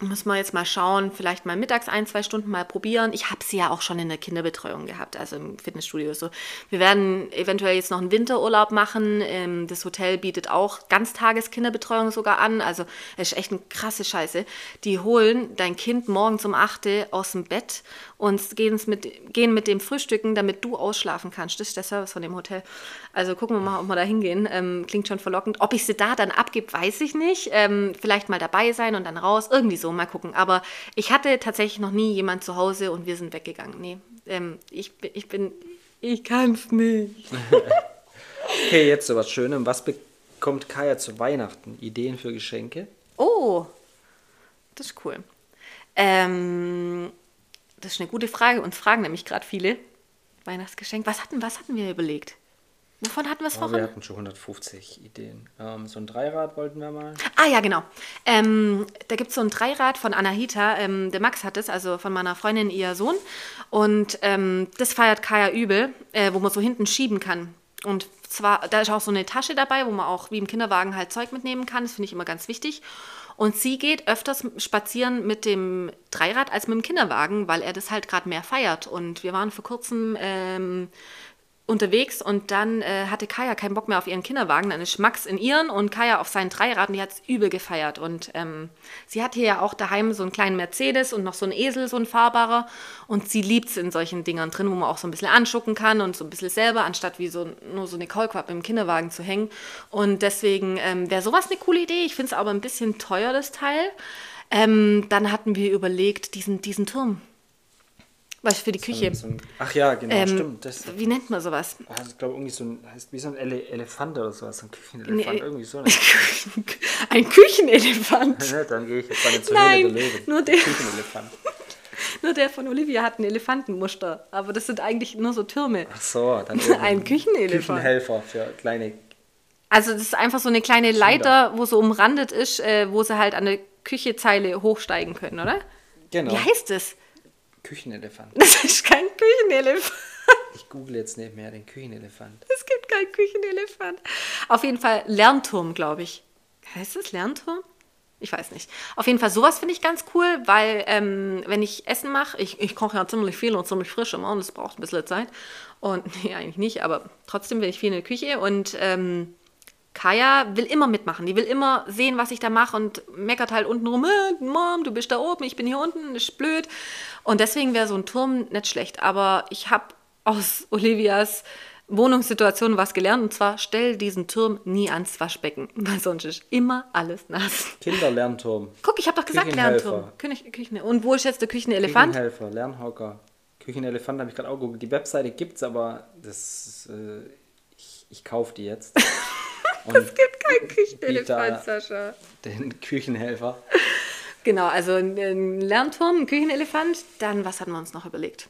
Speaker 2: muss man jetzt mal schauen, vielleicht mal mittags ein, zwei Stunden mal probieren. Ich habe sie ja auch schon in der Kinderbetreuung gehabt, also im Fitnessstudio. So. Wir werden eventuell jetzt noch einen Winterurlaub machen. Ähm, das Hotel bietet auch Ganztages-Kinderbetreuung sogar an. Also es ist echt eine krasse Scheiße. Die holen dein Kind morgens um 8 Uhr aus dem Bett und gehen mit, gehen mit dem Frühstücken, damit du ausschlafen kannst. Das ist der Service von dem Hotel. Also gucken wir mal, ob wir da hingehen. Ähm, klingt schon verlockend. Ob ich sie da dann abgebe, weiß ich nicht. Ähm, vielleicht mal dabei sein und dann raus. Irgendwie so, mal gucken. Aber ich hatte tatsächlich noch nie jemand zu Hause und wir sind weggegangen. Nee, ähm, ich, ich bin, ich kann es nicht. [laughs]
Speaker 3: okay, jetzt so was Schönes. Was bekommt Kaya zu Weihnachten? Ideen für Geschenke?
Speaker 2: Oh, das ist cool. Ähm, das ist eine gute Frage. Uns fragen nämlich gerade viele. Weihnachtsgeschenk. Was hatten, was hatten wir überlegt? Wovon hatten wir es
Speaker 3: oh, vorhin? Wir hatten schon 150 Ideen. Ähm, so ein Dreirad wollten wir mal.
Speaker 2: Ah ja, genau. Ähm, da gibt es so ein Dreirad von Anahita. Ähm, der Max hat es, also von meiner Freundin, ihr Sohn. Und ähm, das feiert Kaya übel, äh, wo man so hinten schieben kann. Und zwar, da ist auch so eine Tasche dabei, wo man auch wie im Kinderwagen halt Zeug mitnehmen kann. Das finde ich immer ganz wichtig. Und sie geht öfters spazieren mit dem Dreirad als mit dem Kinderwagen, weil er das halt gerade mehr feiert. Und wir waren vor kurzem ähm, unterwegs und dann äh, hatte Kaya keinen Bock mehr auf ihren Kinderwagen, dann ist Max in ihren und Kaya auf seinen Dreirad und die hat es übel gefeiert. Und ähm, sie hat hier ja auch daheim so einen kleinen Mercedes und noch so einen Esel, so ein fahrbarer und sie liebt es in solchen Dingern drin, wo man auch so ein bisschen anschucken kann und so ein bisschen selber, anstatt wie so nur so eine Kaulquappe im Kinderwagen zu hängen. Und deswegen ähm, wäre sowas eine coole Idee. Ich finde es aber ein bisschen teuer, das Teil. Ähm, dann hatten wir überlegt, diesen, diesen Turm was für die Küche.
Speaker 3: So ein, ach ja, genau, ähm, stimmt. Das,
Speaker 2: wie nennt man sowas?
Speaker 3: Ah, ich glaube, irgendwie so ein, heißt wie so ein Ele Elefant oder sowas, ein Küchenelefant, nee, irgendwie so. [laughs] Ne?
Speaker 2: ein Küchenelefant? [laughs]
Speaker 3: dann gehe ich jetzt mal zur Nein, Höhle der Löwen.
Speaker 2: Nur der, Küchenelefant. [laughs] nur der von Olivia hat ein Elefantenmuster, aber das sind eigentlich nur so Türme.
Speaker 3: Ach so,
Speaker 2: dann ein Küchenelefant.
Speaker 3: Küchenhelfer für kleine
Speaker 2: also das ist einfach so eine kleine Leiter, wo so umrandet ist, äh, wo sie halt an der Küchezeile hochsteigen können, oder?
Speaker 3: Genau.
Speaker 2: Wie heißt das?
Speaker 3: Küchenelefant.
Speaker 2: Das ist kein Küchenelefant.
Speaker 3: Ich google jetzt nicht mehr den Küchenelefant.
Speaker 2: Es gibt keinen Küchenelefant. Auf jeden Fall Lernturm, glaube ich. Heißt das Lernturm? Ich weiß nicht. Auf jeden Fall, sowas finde ich ganz cool, weil ähm, wenn ich Essen mache, ich, ich koche ja ziemlich viel und ziemlich frisch immer und es braucht ein bisschen Zeit. Und [laughs] nee, eigentlich nicht, aber trotzdem bin ich viel in der Küche und ähm, Kaya will immer mitmachen. Die will immer sehen, was ich da mache und meckert halt unten rum, äh, Mom, du bist da oben, ich bin hier unten, ist blöd. Und deswegen wäre so ein Turm nicht schlecht. Aber ich habe aus Olivias Wohnungssituation was gelernt und zwar stell diesen Turm nie ans Waschbecken, [laughs] weil sonst ist immer alles nass.
Speaker 3: Kinderlernturm.
Speaker 2: Guck, ich habe doch gesagt Lernturm. Küchen, Küchen, und wo ist jetzt der Küchenelefant?
Speaker 3: Küchenhelfer, Lernhocker. Küchenelefant habe ich gerade auch geguckt. Die Webseite gibt es, aber das, äh, ich, ich kaufe die jetzt. [laughs]
Speaker 2: es gibt keinen Küchenelefant, Sascha.
Speaker 3: Den Küchenhelfer.
Speaker 2: Genau, also ein Lernturm, ein Küchenelefant. Dann, was hatten wir uns noch überlegt?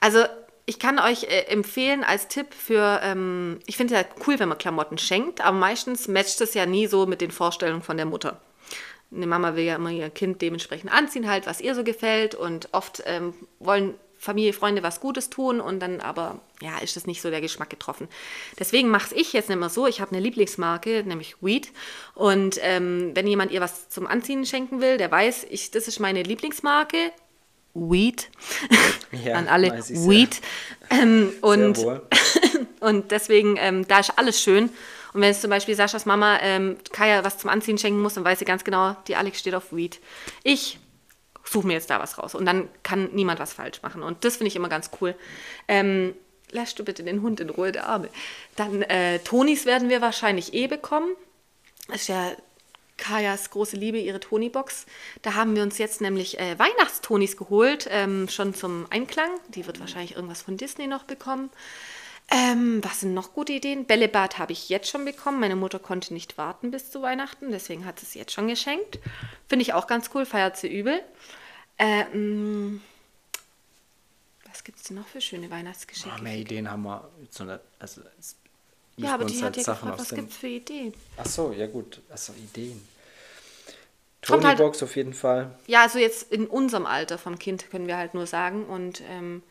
Speaker 2: Also, ich kann euch äh, empfehlen als Tipp für, ähm, ich finde es ja cool, wenn man Klamotten schenkt, aber meistens matcht es ja nie so mit den Vorstellungen von der Mutter. Eine Mama will ja immer ihr Kind dementsprechend anziehen, halt, was ihr so gefällt. Und oft ähm, wollen Familie, Freunde was Gutes tun und dann aber, ja, ist das nicht so der Geschmack getroffen. Deswegen mache ich jetzt immer so, ich habe eine Lieblingsmarke, nämlich Weed. Und ähm, wenn jemand ihr was zum Anziehen schenken will, der weiß, ich, das ist meine Lieblingsmarke. Weed. Ja, [laughs] An alle Weed. Ähm, und, [laughs] und deswegen, ähm, da ist alles schön. Und wenn es zum Beispiel Saschas Mama ähm, Kaya was zum Anziehen schenken muss, dann weiß sie ganz genau, die Alex steht auf Weed. Ich suche mir jetzt da was raus. Und dann kann niemand was falsch machen. Und das finde ich immer ganz cool. Ähm, lass du bitte den Hund in Ruhe, der Arme. Dann äh, Tonis werden wir wahrscheinlich eh bekommen. Das ist ja Kajas große Liebe, ihre Tony-Box. Da haben wir uns jetzt nämlich äh, Weihnachtstonis geholt, ähm, schon zum Einklang. Die wird wahrscheinlich irgendwas von Disney noch bekommen. Ähm, was sind noch gute Ideen? Bällebad habe ich jetzt schon bekommen. Meine Mutter konnte nicht warten bis zu Weihnachten, deswegen hat sie es jetzt schon geschenkt. Finde ich auch ganz cool, feiert sie übel. Ähm, was gibt es denn noch für schöne Weihnachtsgeschenke?
Speaker 3: Oh, mehr Ideen haben wir. So eine, also,
Speaker 2: ja, aber die hat ja Sachen gefragt, was gibt es für Ideen?
Speaker 3: Ach so, ja gut, also Ideen. Tonybox halt, auf jeden Fall.
Speaker 2: Ja, also jetzt in unserem Alter vom Kind können wir halt nur sagen. Und ähm,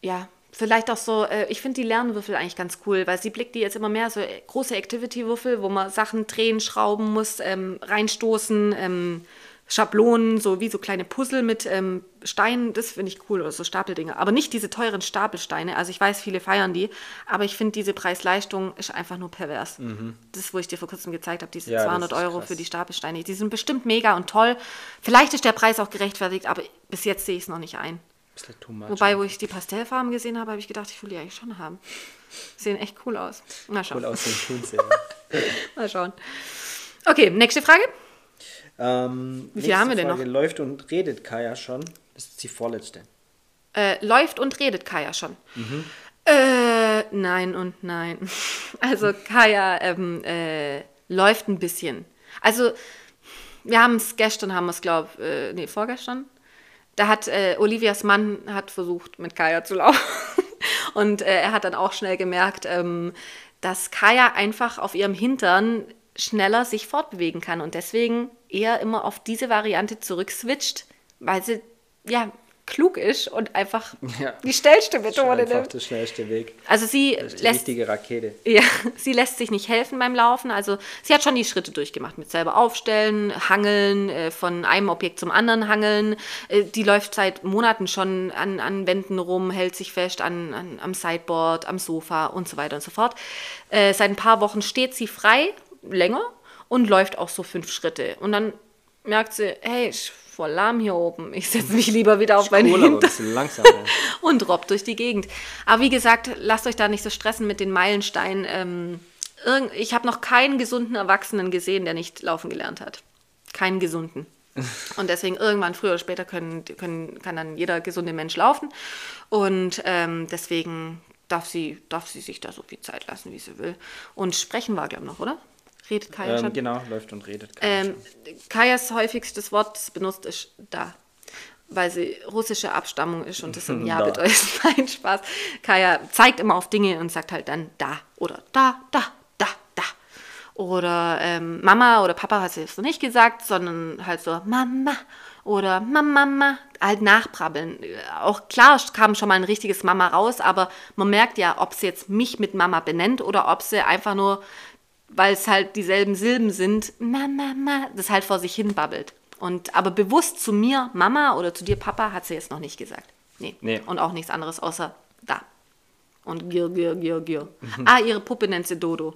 Speaker 2: ja, vielleicht auch so, äh, ich finde die Lernwürfel eigentlich ganz cool, weil sie blickt die jetzt immer mehr, so äh, große Activity-Würfel, wo man Sachen drehen, schrauben muss, ähm, reinstoßen, ähm, Schablonen, so wie so kleine Puzzle mit ähm, Steinen, das finde ich cool, oder so Stapeldinger. Aber nicht diese teuren Stapelsteine. Also ich weiß, viele feiern die, aber ich finde diese Preis-Leistung ist einfach nur pervers. Mhm. Das, wo ich dir vor kurzem gezeigt habe, diese ja, 200 Euro krass. für die Stapelsteine. Die sind bestimmt mega und toll. Vielleicht ist der Preis auch gerechtfertigt, aber bis jetzt sehe ich es noch nicht ein. Wobei, wo ich die Pastellfarben gesehen habe, habe ich gedacht, ich will die eigentlich schon haben. Sehen echt cool aus. Mal schauen. Cool aussehen tun sie. [laughs] Mal schauen. Okay, nächste Frage.
Speaker 3: Ähm, Wie viel haben wir denn Frage, noch? Läuft und redet Kaya schon? Das ist die vorletzte.
Speaker 2: Äh, läuft und redet Kaya schon? Mhm. Äh, nein und nein. [laughs] Also Kaya ähm, äh, läuft ein bisschen. Also wir haben es gestern, haben wir es glaube äh, nee, vorgestern. Da hat äh, Olivias Mann hat versucht, mit Kaya zu laufen. [laughs] und äh, er hat dann auch schnell gemerkt, ähm, dass Kaya einfach auf ihrem Hintern schneller sich fortbewegen kann und deswegen eher immer auf diese Variante zurückswitcht, weil sie ja klug ist und einfach ja. die schnellste Methode
Speaker 3: nimmt. Einfach der schnellste Weg.
Speaker 2: Also sie
Speaker 3: das ist die lässt, richtige Rakete.
Speaker 2: Ja, [laughs] sie lässt sich nicht helfen beim Laufen. Also sie hat schon die Schritte durchgemacht mit selber aufstellen, hangeln, äh, von einem Objekt zum anderen hangeln. Äh, die läuft seit Monaten schon an, an Wänden rum, hält sich fest an, an, am Sideboard, am Sofa und so weiter und so fort. Äh, seit ein paar Wochen steht sie frei, länger und läuft auch so fünf Schritte. Und dann merkt sie, hey, ich voll lahm hier oben. Ich setze mich lieber wieder auf meinen Hintern. langsam, ja. [laughs] und robbt durch die Gegend. Aber wie gesagt, lasst euch da nicht so stressen mit den Meilensteinen. Ähm, ich habe noch keinen gesunden Erwachsenen gesehen, der nicht laufen gelernt hat. Keinen gesunden. [laughs] Und deswegen irgendwann früher oder später können, können, kann dann jeder gesunde Mensch laufen. Und ähm, deswegen darf sie, darf sie sich da so viel Zeit lassen, wie sie will. Und sprechen war, glaube ich, noch, oder? Redet Kaya
Speaker 3: ähm,
Speaker 2: schon?
Speaker 3: Genau, läuft und redet
Speaker 2: Kaya ähm, Kajas häufigstes Wort, das benutzt, ist da. Weil sie russische Abstammung ist und das im [laughs] Jahr bedeutet. [laughs] Nein, Spaß. Kaya zeigt immer auf Dinge und sagt halt dann da oder da, da, da, da. Oder ähm, Mama oder Papa hat sie jetzt noch nicht gesagt, sondern halt so Mama oder Mama, Mama, halt nachbrabbeln. Auch klar kam schon mal ein richtiges Mama raus, aber man merkt ja, ob sie jetzt mich mit Mama benennt oder ob sie einfach nur weil es halt dieselben Silben sind, Mama, Mama, das halt vor sich hin babbelt. Und aber bewusst zu mir Mama oder zu dir Papa hat sie jetzt noch nicht gesagt. Nee. nee. Und auch nichts anderes außer da. Und Gir, Gir, Gir, Gir. Mhm. Ah, ihre Puppe nennt sie Dodo.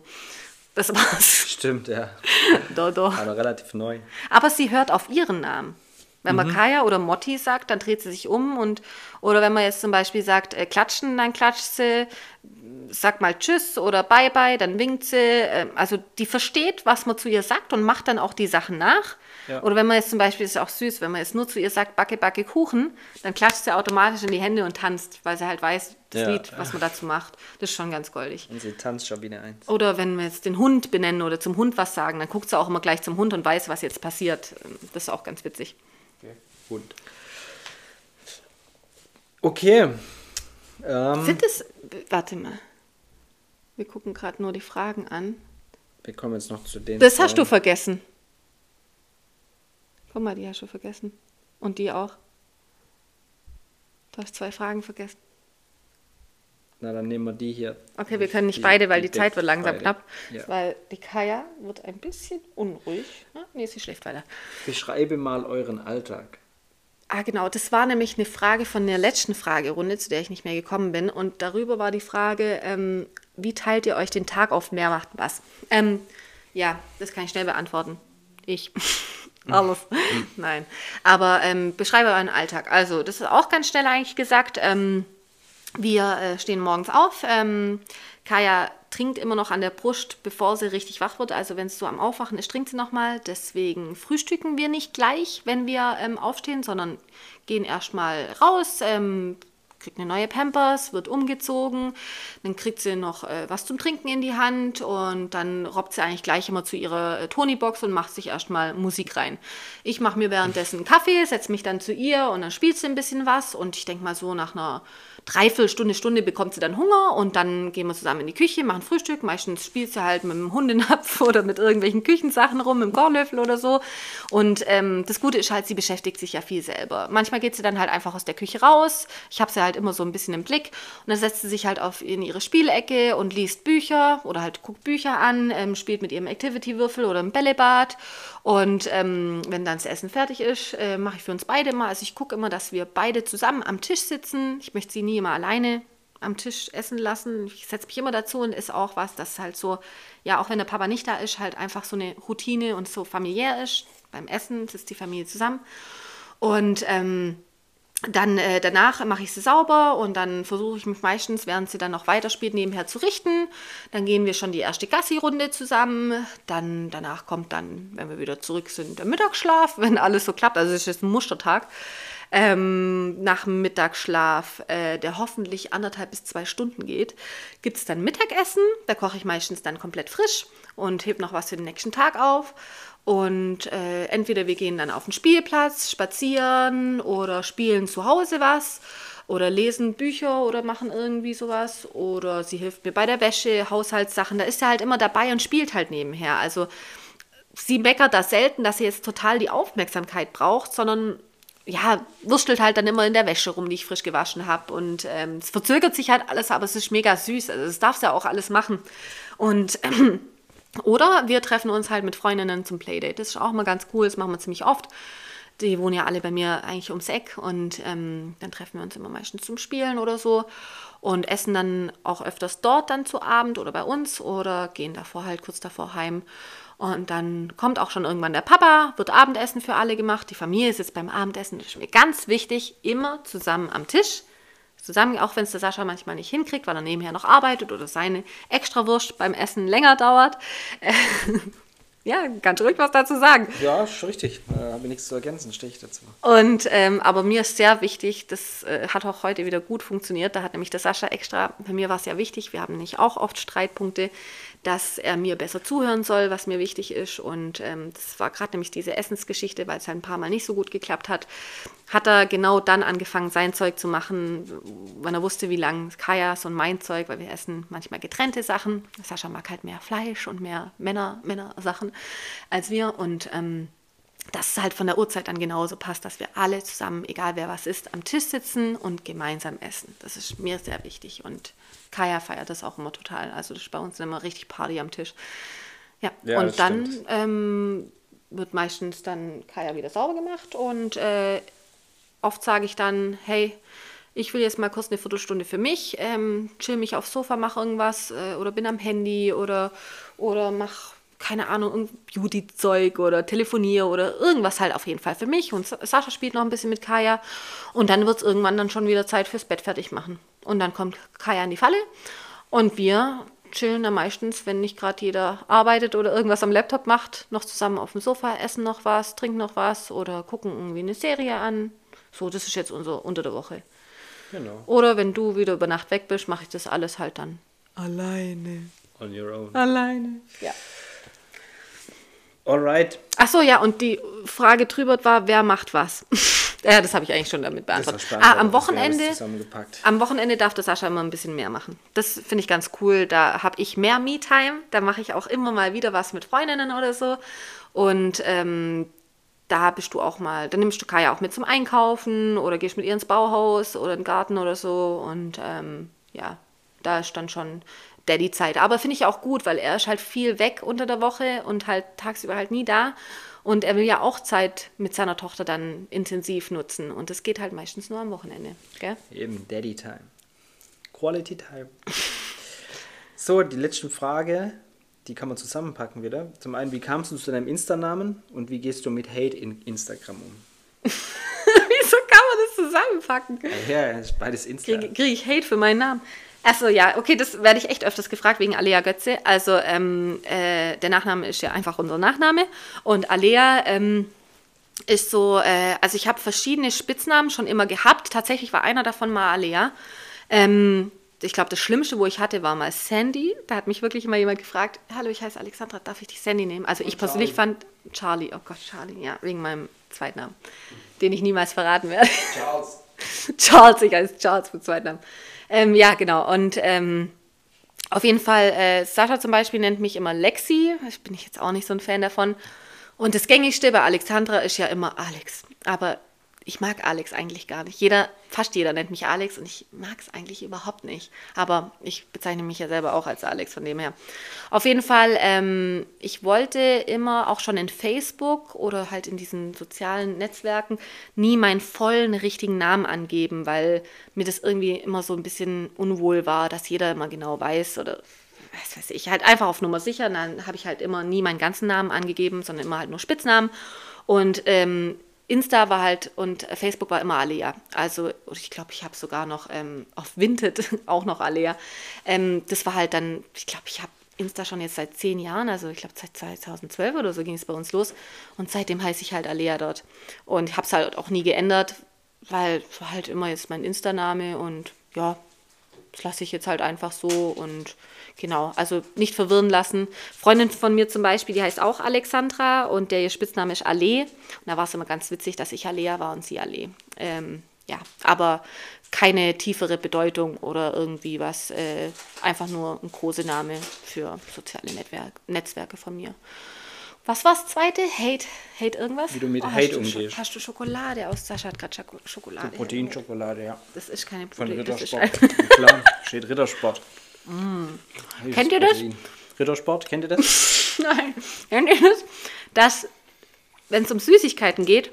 Speaker 2: Das war's.
Speaker 3: Stimmt, ja. [laughs]
Speaker 2: Dodo.
Speaker 3: Aber relativ neu.
Speaker 2: Aber sie hört auf ihren Namen. Wenn man mhm. Kaya oder Motti sagt, dann dreht sie sich um und oder wenn man jetzt zum Beispiel sagt, äh, klatschen, dann klatscht sie, sag mal Tschüss oder Bye Bye, dann winkt sie. Äh, also die versteht, was man zu ihr sagt und macht dann auch die Sachen nach. Ja. Oder wenn man jetzt zum Beispiel, das ist auch süß, wenn man jetzt nur zu ihr sagt, backe, backe Kuchen, dann klatscht sie automatisch in die Hände und tanzt, weil sie halt weiß, das ja. Lied, was man dazu macht. Das ist schon ganz goldig.
Speaker 3: Und sie tanzt schon wieder eins.
Speaker 2: Oder wenn wir jetzt den Hund benennen oder zum Hund was sagen, dann guckt sie auch immer gleich zum Hund und weiß, was jetzt passiert. Das ist auch ganz witzig.
Speaker 3: Hund. Okay. Ähm,
Speaker 2: Sind es. Warte mal. Wir gucken gerade nur die Fragen an.
Speaker 3: Wir kommen jetzt noch zu den.
Speaker 2: Das Fragen. hast du vergessen. Guck mal, die hast du vergessen. Und die auch. Du hast zwei Fragen vergessen.
Speaker 3: Na, dann nehmen wir die hier.
Speaker 2: Okay, wir können nicht die, beide, weil die, die Zeit wird langsam beide. knapp. Ja. Weil die Kaya wird ein bisschen unruhig. Nee, sie schläft weiter.
Speaker 3: Beschreibe mal euren Alltag.
Speaker 2: Ah, genau. Das war nämlich eine Frage von der letzten Fragerunde, zu der ich nicht mehr gekommen bin. Und darüber war die Frage, ähm, wie teilt ihr euch den Tag auf? Mehr macht was. Ähm, ja, das kann ich schnell beantworten. Ich. [laughs] Alles. [laughs] Nein. Aber ähm, beschreibe euren Alltag. Also, das ist auch ganz schnell eigentlich gesagt. Ähm, wir äh, stehen morgens auf. Ähm, Kaya trinkt immer noch an der Brust, bevor sie richtig wach wird. Also wenn es so am Aufwachen ist, trinkt sie nochmal. Deswegen frühstücken wir nicht gleich, wenn wir ähm, aufstehen, sondern gehen erstmal raus, ähm, kriegt eine neue Pampers, wird umgezogen, dann kriegt sie noch äh, was zum Trinken in die Hand und dann robbt sie eigentlich gleich immer zu ihrer äh, Tony-Box und macht sich erstmal Musik rein. Ich mache mir währenddessen Kaffee, setze mich dann zu ihr und dann spielt sie ein bisschen was und ich denke mal so nach einer Dreiviertelstunde, Stunde bekommt sie dann Hunger und dann gehen wir zusammen in die Küche, machen Frühstück. Meistens spielt sie halt mit dem Hundenapf [laughs] oder mit irgendwelchen Küchensachen rum, mit dem Kornlöffel oder so. Und ähm, das Gute ist halt, sie beschäftigt sich ja viel selber. Manchmal geht sie dann halt einfach aus der Küche raus. Ich habe sie halt immer so ein bisschen im Blick. Und dann setzt sie sich halt auf in ihre Spielecke und liest Bücher oder halt guckt Bücher an, ähm, spielt mit ihrem Activity-Würfel oder im Bällebad. Und ähm, wenn dann das Essen fertig ist, äh, mache ich für uns beide immer. Also ich gucke immer, dass wir beide zusammen am Tisch sitzen. Ich möchte sie nie immer alleine am Tisch essen lassen. Ich setze mich immer dazu und ist auch was, das halt so, ja, auch wenn der Papa nicht da ist, halt einfach so eine Routine und so familiär ist. Beim Essen sitzt die Familie zusammen. Und ähm, dann äh, danach mache ich sie sauber und dann versuche ich mich meistens, während sie dann noch weiterspielt, nebenher zu richten. Dann gehen wir schon die erste Gassi-Runde zusammen. Dann danach kommt dann, wenn wir wieder zurück sind, der Mittagsschlaf, wenn alles so klappt. Also es ist ein Mustertag. Ähm, nach dem Mittagsschlaf, äh, der hoffentlich anderthalb bis zwei Stunden geht, gibt es dann Mittagessen. Da koche ich meistens dann komplett frisch und heb noch was für den nächsten Tag auf. Und äh, entweder wir gehen dann auf den Spielplatz, spazieren oder spielen zu Hause was oder lesen Bücher oder machen irgendwie sowas oder sie hilft mir bei der Wäsche, Haushaltssachen. Da ist sie halt immer dabei und spielt halt nebenher. Also sie meckert da selten, dass sie jetzt total die Aufmerksamkeit braucht, sondern ja, wurstelt halt dann immer in der Wäsche rum, die ich frisch gewaschen habe. Und ähm, es verzögert sich halt alles, aber es ist mega süß. Also das darf sie ja auch alles machen. Und ähm, [clears throat] oder wir treffen uns halt mit Freundinnen zum Playdate. Das ist auch mal ganz cool, das machen wir ziemlich oft. Die wohnen ja alle bei mir eigentlich ums Eck und ähm, dann treffen wir uns immer meistens zum Spielen oder so und essen dann auch öfters dort dann zu Abend oder bei uns oder gehen davor halt kurz davor heim. Und dann kommt auch schon irgendwann der Papa, wird Abendessen für alle gemacht. Die Familie ist jetzt beim Abendessen. Das ist mir ganz wichtig, immer zusammen am Tisch zusammen, auch wenn es der Sascha manchmal nicht hinkriegt, weil er nebenher noch arbeitet oder seine Extrawurst beim Essen länger dauert. [laughs] ja, ganz ruhig was dazu sagen.
Speaker 3: Ja, ist richtig. Da habe ich nichts zu ergänzen, stehe ich dazu.
Speaker 2: Und, ähm, aber mir ist sehr wichtig, das äh, hat auch heute wieder gut funktioniert. Da hat nämlich der Sascha extra, bei mir war es ja wichtig, wir haben nicht auch oft Streitpunkte, dass er mir besser zuhören soll, was mir wichtig ist. Und ähm, das war gerade nämlich diese Essensgeschichte, weil es halt ein paar Mal nicht so gut geklappt hat. Hat er genau dann angefangen, sein Zeug zu machen, wenn er wusste, wie lang Kajas und mein Zeug, weil wir essen manchmal getrennte Sachen. Sascha mag halt mehr Fleisch und mehr Männer, Männer-Sachen als wir. Und ähm, dass es halt von der Uhrzeit dann genauso passt, dass wir alle zusammen, egal wer was ist, am Tisch sitzen und gemeinsam essen. Das ist mir sehr wichtig und Kaya feiert das auch immer total. Also das ist bei uns immer richtig Party am Tisch. Ja, ja und dann ähm, wird meistens dann Kaya wieder sauber gemacht und äh, oft sage ich dann, hey, ich will jetzt mal kurz eine Viertelstunde für mich, ähm, chill mich aufs Sofa, mache irgendwas äh, oder bin am Handy oder, oder mach keine Ahnung, Beauty-Zeug oder telefoniere oder irgendwas halt auf jeden Fall für mich. Und Sascha spielt noch ein bisschen mit Kaya. Und dann wird es irgendwann dann schon wieder Zeit fürs Bett fertig machen. Und dann kommt Kaya in die Falle und wir chillen dann meistens, wenn nicht gerade jeder arbeitet oder irgendwas am Laptop macht, noch zusammen auf dem Sofa, essen noch was, trinken noch was oder gucken irgendwie eine Serie an. So, das ist jetzt unser unter der Woche. Genau. Oder wenn du wieder über Nacht weg bist, mache ich das alles halt dann alleine.
Speaker 3: On your own.
Speaker 2: Alleine. Ja.
Speaker 3: Alright.
Speaker 2: Ach so, ja, und die Frage drüber war, wer macht was? [laughs] ja, das habe ich eigentlich schon damit beantwortet. ah, am Wochenende, am Wochenende darf der Sascha immer ein bisschen mehr machen. Das finde ich ganz cool. Da habe ich mehr Me-Time. Da mache ich auch immer mal wieder was mit Freundinnen oder so. Und ähm, da bist du auch mal, dann nimmst du Kaya auch mit zum Einkaufen oder gehst mit ihr ins Bauhaus oder in den Garten oder so. Und ähm, ja, da ist dann schon Daddy-Zeit. Aber finde ich auch gut, weil er ist halt viel weg unter der Woche und halt tagsüber halt nie da. Und er will ja auch Zeit mit seiner Tochter dann intensiv nutzen. Und das geht halt meistens nur am Wochenende. Gell?
Speaker 3: Eben, Daddy-Time. Quality Time. [laughs] so, die letzte Frage, die kann man zusammenpacken wieder. Zum einen, wie kamst du zu deinem Insta-Namen und wie gehst du mit Hate in Instagram um? [laughs]
Speaker 2: Wieso kann man das zusammenpacken?
Speaker 3: Ja, ja ist beides Insta.
Speaker 2: Kriege krieg ich Hate für meinen Namen? Achso, ja, okay, das werde ich echt öfters gefragt wegen Alea Götze. Also, ähm, äh, der Nachname ist ja einfach unser Nachname. Und Alea ähm, ist so, äh, also ich habe verschiedene Spitznamen schon immer gehabt. Tatsächlich war einer davon mal Alea. Ähm, ich glaube, das Schlimmste, wo ich hatte, war mal Sandy. Da hat mich wirklich immer jemand gefragt: Hallo, ich heiße Alexandra, darf ich dich Sandy nehmen? Also, ich persönlich fand Charlie, oh Gott, Charlie, ja, wegen meinem Zweitnamen, den ich niemals verraten werde. Charles. [laughs] Charles, ich heiße Charles mit Zweitnamen. Ähm, ja, genau. Und ähm, auf jeden Fall, äh, Sascha zum Beispiel nennt mich immer Lexi. Ich bin ich jetzt auch nicht so ein Fan davon. Und das gängigste bei Alexandra ist ja immer Alex. Aber ich mag Alex eigentlich gar nicht. Jeder, fast jeder nennt mich Alex und ich mag es eigentlich überhaupt nicht. Aber ich bezeichne mich ja selber auch als Alex, von dem her. Auf jeden Fall, ähm, ich wollte immer auch schon in Facebook oder halt in diesen sozialen Netzwerken nie meinen vollen richtigen Namen angeben, weil mir das irgendwie immer so ein bisschen unwohl war, dass jeder immer genau weiß oder was weiß ich, halt einfach auf Nummer sicher. dann habe ich halt immer nie meinen ganzen Namen angegeben, sondern immer halt nur Spitznamen. Und ähm, Insta war halt und Facebook war immer Alea. Also ich glaube, ich habe sogar noch ähm, auf Vinted [laughs] auch noch Alea. Ähm, das war halt dann, ich glaube, ich habe Insta schon jetzt seit zehn Jahren, also ich glaube seit 2012 oder so ging es bei uns los. Und seitdem heiße ich halt Alea dort. Und habe es halt auch nie geändert, weil es war halt immer jetzt mein Insta-Name und ja, das lasse ich jetzt halt einfach so und Genau, also nicht verwirren lassen. Freundin von mir zum Beispiel, die heißt auch Alexandra und der ihr Spitzname ist Allee. Und da war es immer ganz witzig, dass ich Alea war und sie Allee. Ähm, ja, aber keine tiefere Bedeutung oder irgendwie was. Äh, einfach nur ein Kosename für soziale Netzwerk, Netzwerke von mir. Was war das zweite? Hate, Hate irgendwas?
Speaker 3: Wie du mit
Speaker 2: oh,
Speaker 3: Hate
Speaker 2: hast
Speaker 3: umgehst.
Speaker 2: Du, hast du Schokolade aus? Sascha hat gerade Schokolade.
Speaker 3: Proteinschokolade, ja.
Speaker 2: Das ist keine
Speaker 3: Von
Speaker 2: Protein. Das ist
Speaker 3: Rittersport. Klar, steht Rittersport.
Speaker 2: Mm. Kennt ihr das?
Speaker 3: Rittersport, kennt ihr das? [laughs]
Speaker 2: Nein. Kennt ihr das? Dass, wenn es um Süßigkeiten geht,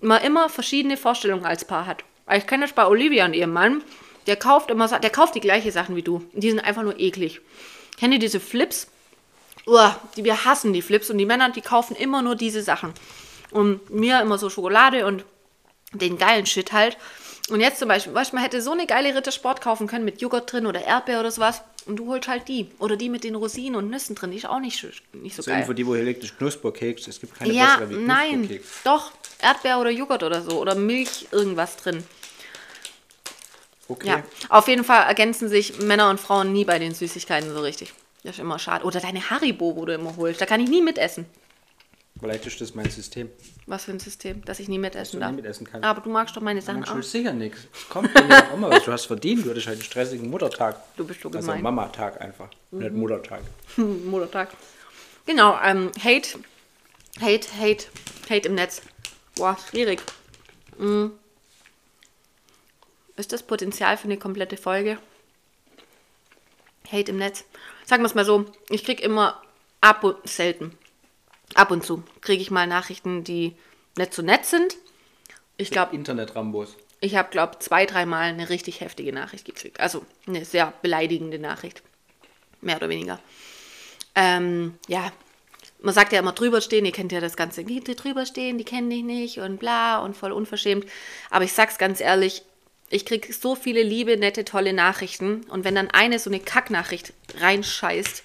Speaker 2: man immer verschiedene Vorstellungen als Paar hat. Ich kenne das bei Olivia und ihrem Mann. Der kauft immer, der kauft die gleichen Sachen wie du. Die sind einfach nur eklig. Kennt ihr diese Flips? Uah, die, wir hassen die Flips und die Männer, die kaufen immer nur diese Sachen. Und mir immer so Schokolade und den geilen Shit halt. Und jetzt zum Beispiel, weißt man hätte so eine geile Rittersport kaufen können mit Joghurt drin oder Erdbeer oder sowas. Und du holst halt die. Oder die mit den Rosinen und Nüssen drin. Die ist auch nicht, nicht so
Speaker 3: so
Speaker 2: geil.
Speaker 3: Info, die, wo ist Knusperkeks. Es gibt keine
Speaker 2: ja,
Speaker 3: bessere wie
Speaker 2: nein.
Speaker 3: Knusperkeks.
Speaker 2: Doch. Erdbeer oder Joghurt oder so. Oder Milch, irgendwas drin.
Speaker 3: Okay.
Speaker 2: Ja. Auf jeden Fall ergänzen sich Männer und Frauen nie bei den Süßigkeiten so richtig. Das ist immer schade. Oder deine Haribo, wo du immer holst. Da kann ich nie mitessen.
Speaker 3: Vielleicht ist das mein System.
Speaker 2: Was für ein System, dass ich nie mitessen darf.
Speaker 3: nie mitessen kannst.
Speaker 2: Aber du magst doch meine Sachen auch.
Speaker 3: sicher nichts. Kommt bei mir auch mal was. Du hast verdient. Du hattest halt einen stressigen Muttertag.
Speaker 2: Du bist so
Speaker 3: Also
Speaker 2: gemein.
Speaker 3: Mama-Tag einfach. Nicht Muttertag. [laughs]
Speaker 2: Muttertag. Genau, ähm, Hate, Hate, Hate, Hate im Netz. Boah, schwierig. Mm. Ist das Potenzial für eine komplette Folge? Hate im Netz. Sagen wir es mal so, ich kriege immer ab und selten. Ab und zu kriege ich mal Nachrichten, die nicht so nett sind. Ich glaube,
Speaker 3: Internet-Rambos.
Speaker 2: ich habe, glaube zwei, dreimal eine richtig heftige Nachricht gekriegt. Also eine sehr beleidigende Nachricht. Mehr oder weniger. Ähm, ja, man sagt ja immer drüber stehen, ihr kennt ja das Ganze, die, die drüber stehen, die kennen dich nicht und bla und voll unverschämt. Aber ich sag's ganz ehrlich, ich krieg so viele liebe, nette, tolle Nachrichten und wenn dann eine so eine Kacknachricht reinscheißt,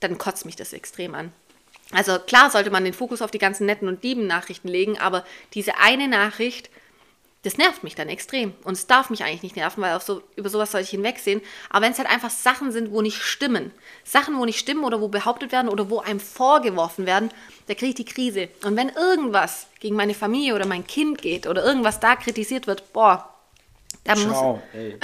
Speaker 2: dann kotzt mich das extrem an. Also klar sollte man den Fokus auf die ganzen netten und lieben Nachrichten legen, aber diese eine Nachricht, das nervt mich dann extrem. Und es darf mich eigentlich nicht nerven, weil so, über sowas soll ich hinwegsehen. Aber wenn es halt einfach Sachen sind, wo nicht stimmen, Sachen, wo nicht stimmen oder wo behauptet werden oder wo einem vorgeworfen werden, da kriege ich die Krise. Und wenn irgendwas gegen meine Familie oder mein Kind geht oder irgendwas da kritisiert wird, boah, da muss.
Speaker 3: Ey,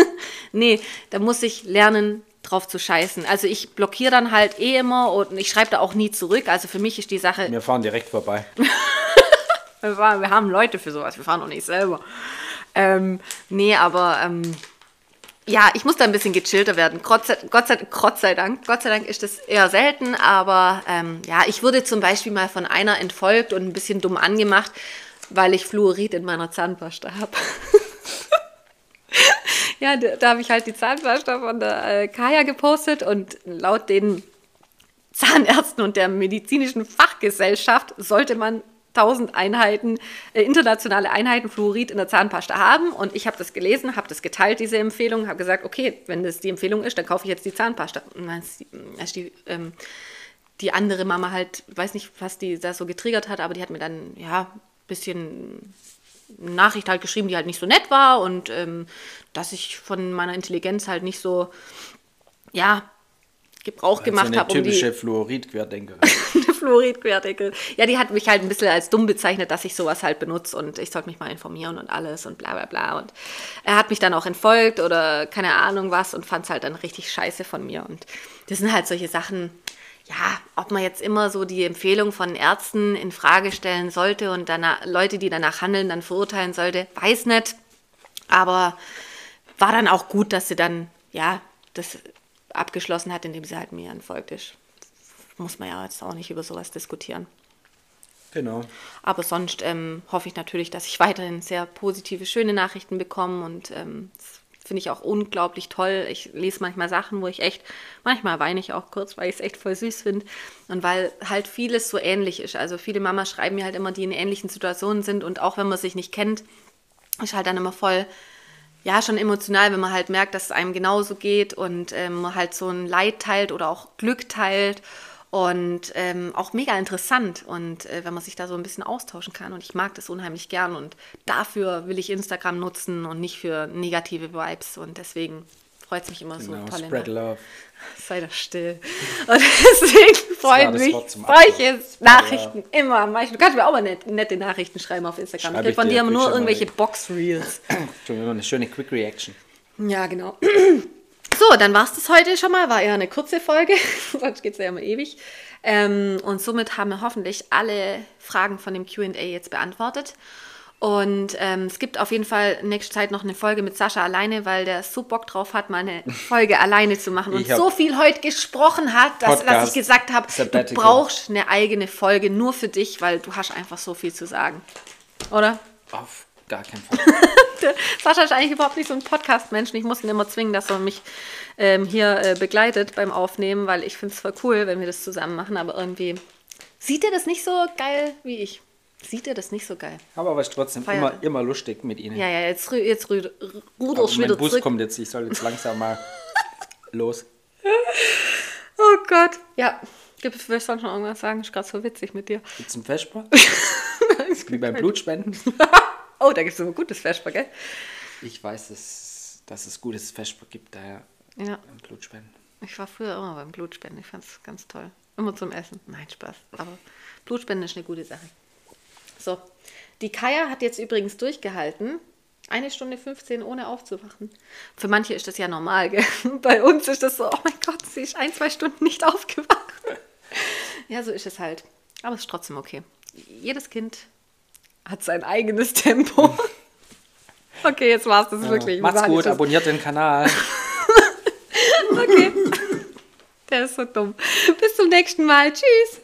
Speaker 3: [laughs]
Speaker 2: nee, da muss ich lernen, drauf zu scheißen. Also ich blockiere dann halt eh immer und ich schreibe da auch nie zurück. Also für mich ist die Sache,
Speaker 3: Wir fahren direkt vorbei. [laughs]
Speaker 2: wir, fahren, wir haben Leute für sowas, wir fahren auch nicht selber. Ähm, nee, aber ähm, ja, ich muss da ein bisschen gechillter werden. Gott sei, Gott, sei, Gott sei Dank. Gott sei Dank ist das eher selten, aber ähm, ja, ich wurde zum Beispiel mal von einer entfolgt und ein bisschen dumm angemacht, weil ich Fluorid in meiner Zahnpasta habe. [laughs] ja, da, da habe ich halt die Zahnpasta von der äh, Kaya gepostet und laut den Zahnärzten und der medizinischen Fachgesellschaft sollte man 1000 Einheiten, äh, internationale Einheiten Fluorid in der Zahnpasta haben. Und ich habe das gelesen, habe das geteilt, diese Empfehlung, habe gesagt, okay, wenn das die Empfehlung ist, dann kaufe ich jetzt die Zahnpasta. Und dann ist die, ähm, die andere Mama halt, weiß nicht, was die da so getriggert hat, aber die hat mir dann, ja, ein bisschen Nachricht halt geschrieben, die halt nicht so nett war und ähm, dass ich von meiner Intelligenz halt nicht so, ja, Gebrauch gemacht habe.
Speaker 3: Um typische Fluorid-Querdenkerin.
Speaker 2: eine Fluorid-Querdenkerin. Ja, die hat mich halt ein bisschen als dumm bezeichnet, dass ich sowas halt benutze und ich sollte mich mal informieren und alles und bla bla bla. Und er hat mich dann auch entfolgt oder keine Ahnung was und fand es halt dann richtig scheiße von mir. Und das sind halt solche Sachen, ja, ob man jetzt immer so die Empfehlung von Ärzten in Frage stellen sollte und danach, Leute, die danach handeln, dann verurteilen sollte, weiß nicht. Aber war dann auch gut, dass sie dann, ja, das abgeschlossen hat, indem sie halt mir entfolgt ist. Muss man ja jetzt auch nicht über sowas diskutieren.
Speaker 3: Genau.
Speaker 2: Aber sonst ähm, hoffe ich natürlich, dass ich weiterhin sehr positive, schöne Nachrichten bekomme und ähm, finde ich auch unglaublich toll. Ich lese manchmal Sachen, wo ich echt, manchmal weine ich auch kurz, weil ich es echt voll süß finde. Und weil halt vieles so ähnlich ist. Also viele Mamas schreiben mir halt immer, die in ähnlichen Situationen sind. Und auch wenn man sich nicht kennt, ist halt dann immer voll, ja, schon emotional, wenn man halt merkt, dass es einem genauso geht und ähm, halt so ein Leid teilt oder auch Glück teilt und ähm, auch mega interessant und äh, wenn man sich da so ein bisschen austauschen kann und ich mag das unheimlich gern und dafür will ich Instagram nutzen und nicht für negative Vibes und deswegen freut es mich immer genau, so toll.
Speaker 3: Spread love. [laughs]
Speaker 2: Sei doch still. Und deswegen freut mich solche Nachrichten ja. immer am meisten. Du kannst mir auch mal nette, Nachrichten schreiben auf Instagram. Schreib ich von dir aber nur irgendwelche Box-Reels. [clears throat]
Speaker 3: Eine schöne Quick Reaction.
Speaker 2: Ja, genau. [clears throat] So, dann war es das heute schon mal. War eher eine kurze Folge, [laughs] sonst geht es ja immer ewig. Ähm, und somit haben wir hoffentlich alle Fragen von dem QA jetzt beantwortet. Und ähm, es gibt auf jeden Fall nächste Zeit noch eine Folge mit Sascha alleine, weil der so Bock drauf hat, mal eine [laughs] Folge alleine zu machen und so viel heute gesprochen hat, dass, dass ich gesagt habe, du brauchst eine eigene Folge nur für dich, weil du hast einfach so viel zu sagen. Oder?
Speaker 3: Auf gar keinen Fall. [laughs]
Speaker 2: Sascha ist eigentlich überhaupt nicht so ein Podcast-Mensch. Ich muss ihn immer zwingen, dass er mich ähm, hier äh, begleitet beim Aufnehmen, weil ich finde es voll cool, wenn wir das zusammen machen. Aber irgendwie sieht er das nicht so geil wie ich sieht er das nicht so geil.
Speaker 3: Aber war trotzdem immer, immer lustig mit ihnen.
Speaker 2: Ja, ja, jetzt, jetzt ruderst
Speaker 3: du wieder Bus zurück. kommt jetzt, ich soll jetzt langsam mal [laughs] los.
Speaker 2: Oh Gott. Ja, gibt es vielleicht noch irgendwas sagen? Ist gerade so witzig mit dir.
Speaker 3: Gibt es ein Vesper? Wie beim Blutspenden? [laughs]
Speaker 2: oh, da gibt es ein gutes Vesper, gell?
Speaker 3: Ich weiß, dass, dass es gutes Vesper gibt, daher
Speaker 2: ja.
Speaker 3: beim Blutspenden.
Speaker 2: Ich war früher immer beim Blutspenden. Ich fand es ganz toll. Immer zum Essen. Nein, Spaß. Aber Blutspenden ist eine gute Sache. So, die Kaya hat jetzt übrigens durchgehalten. Eine Stunde 15 ohne aufzuwachen. Für manche ist das ja normal, gell? [laughs] Bei uns ist das so, oh mein Gott, sie ist ein, zwei Stunden nicht [laughs] aufgewacht. ja, so ist es halt. Aber es ist trotzdem okay. Jedes Kind hat sein eigenes Tempo. [laughs] okay, jetzt war's das ja, wirklich.
Speaker 3: Macht's gut, abonniert den Kanal. [laughs]
Speaker 2: okay. Der ist so dumm. Bis zum nächsten Mal. Tschüss.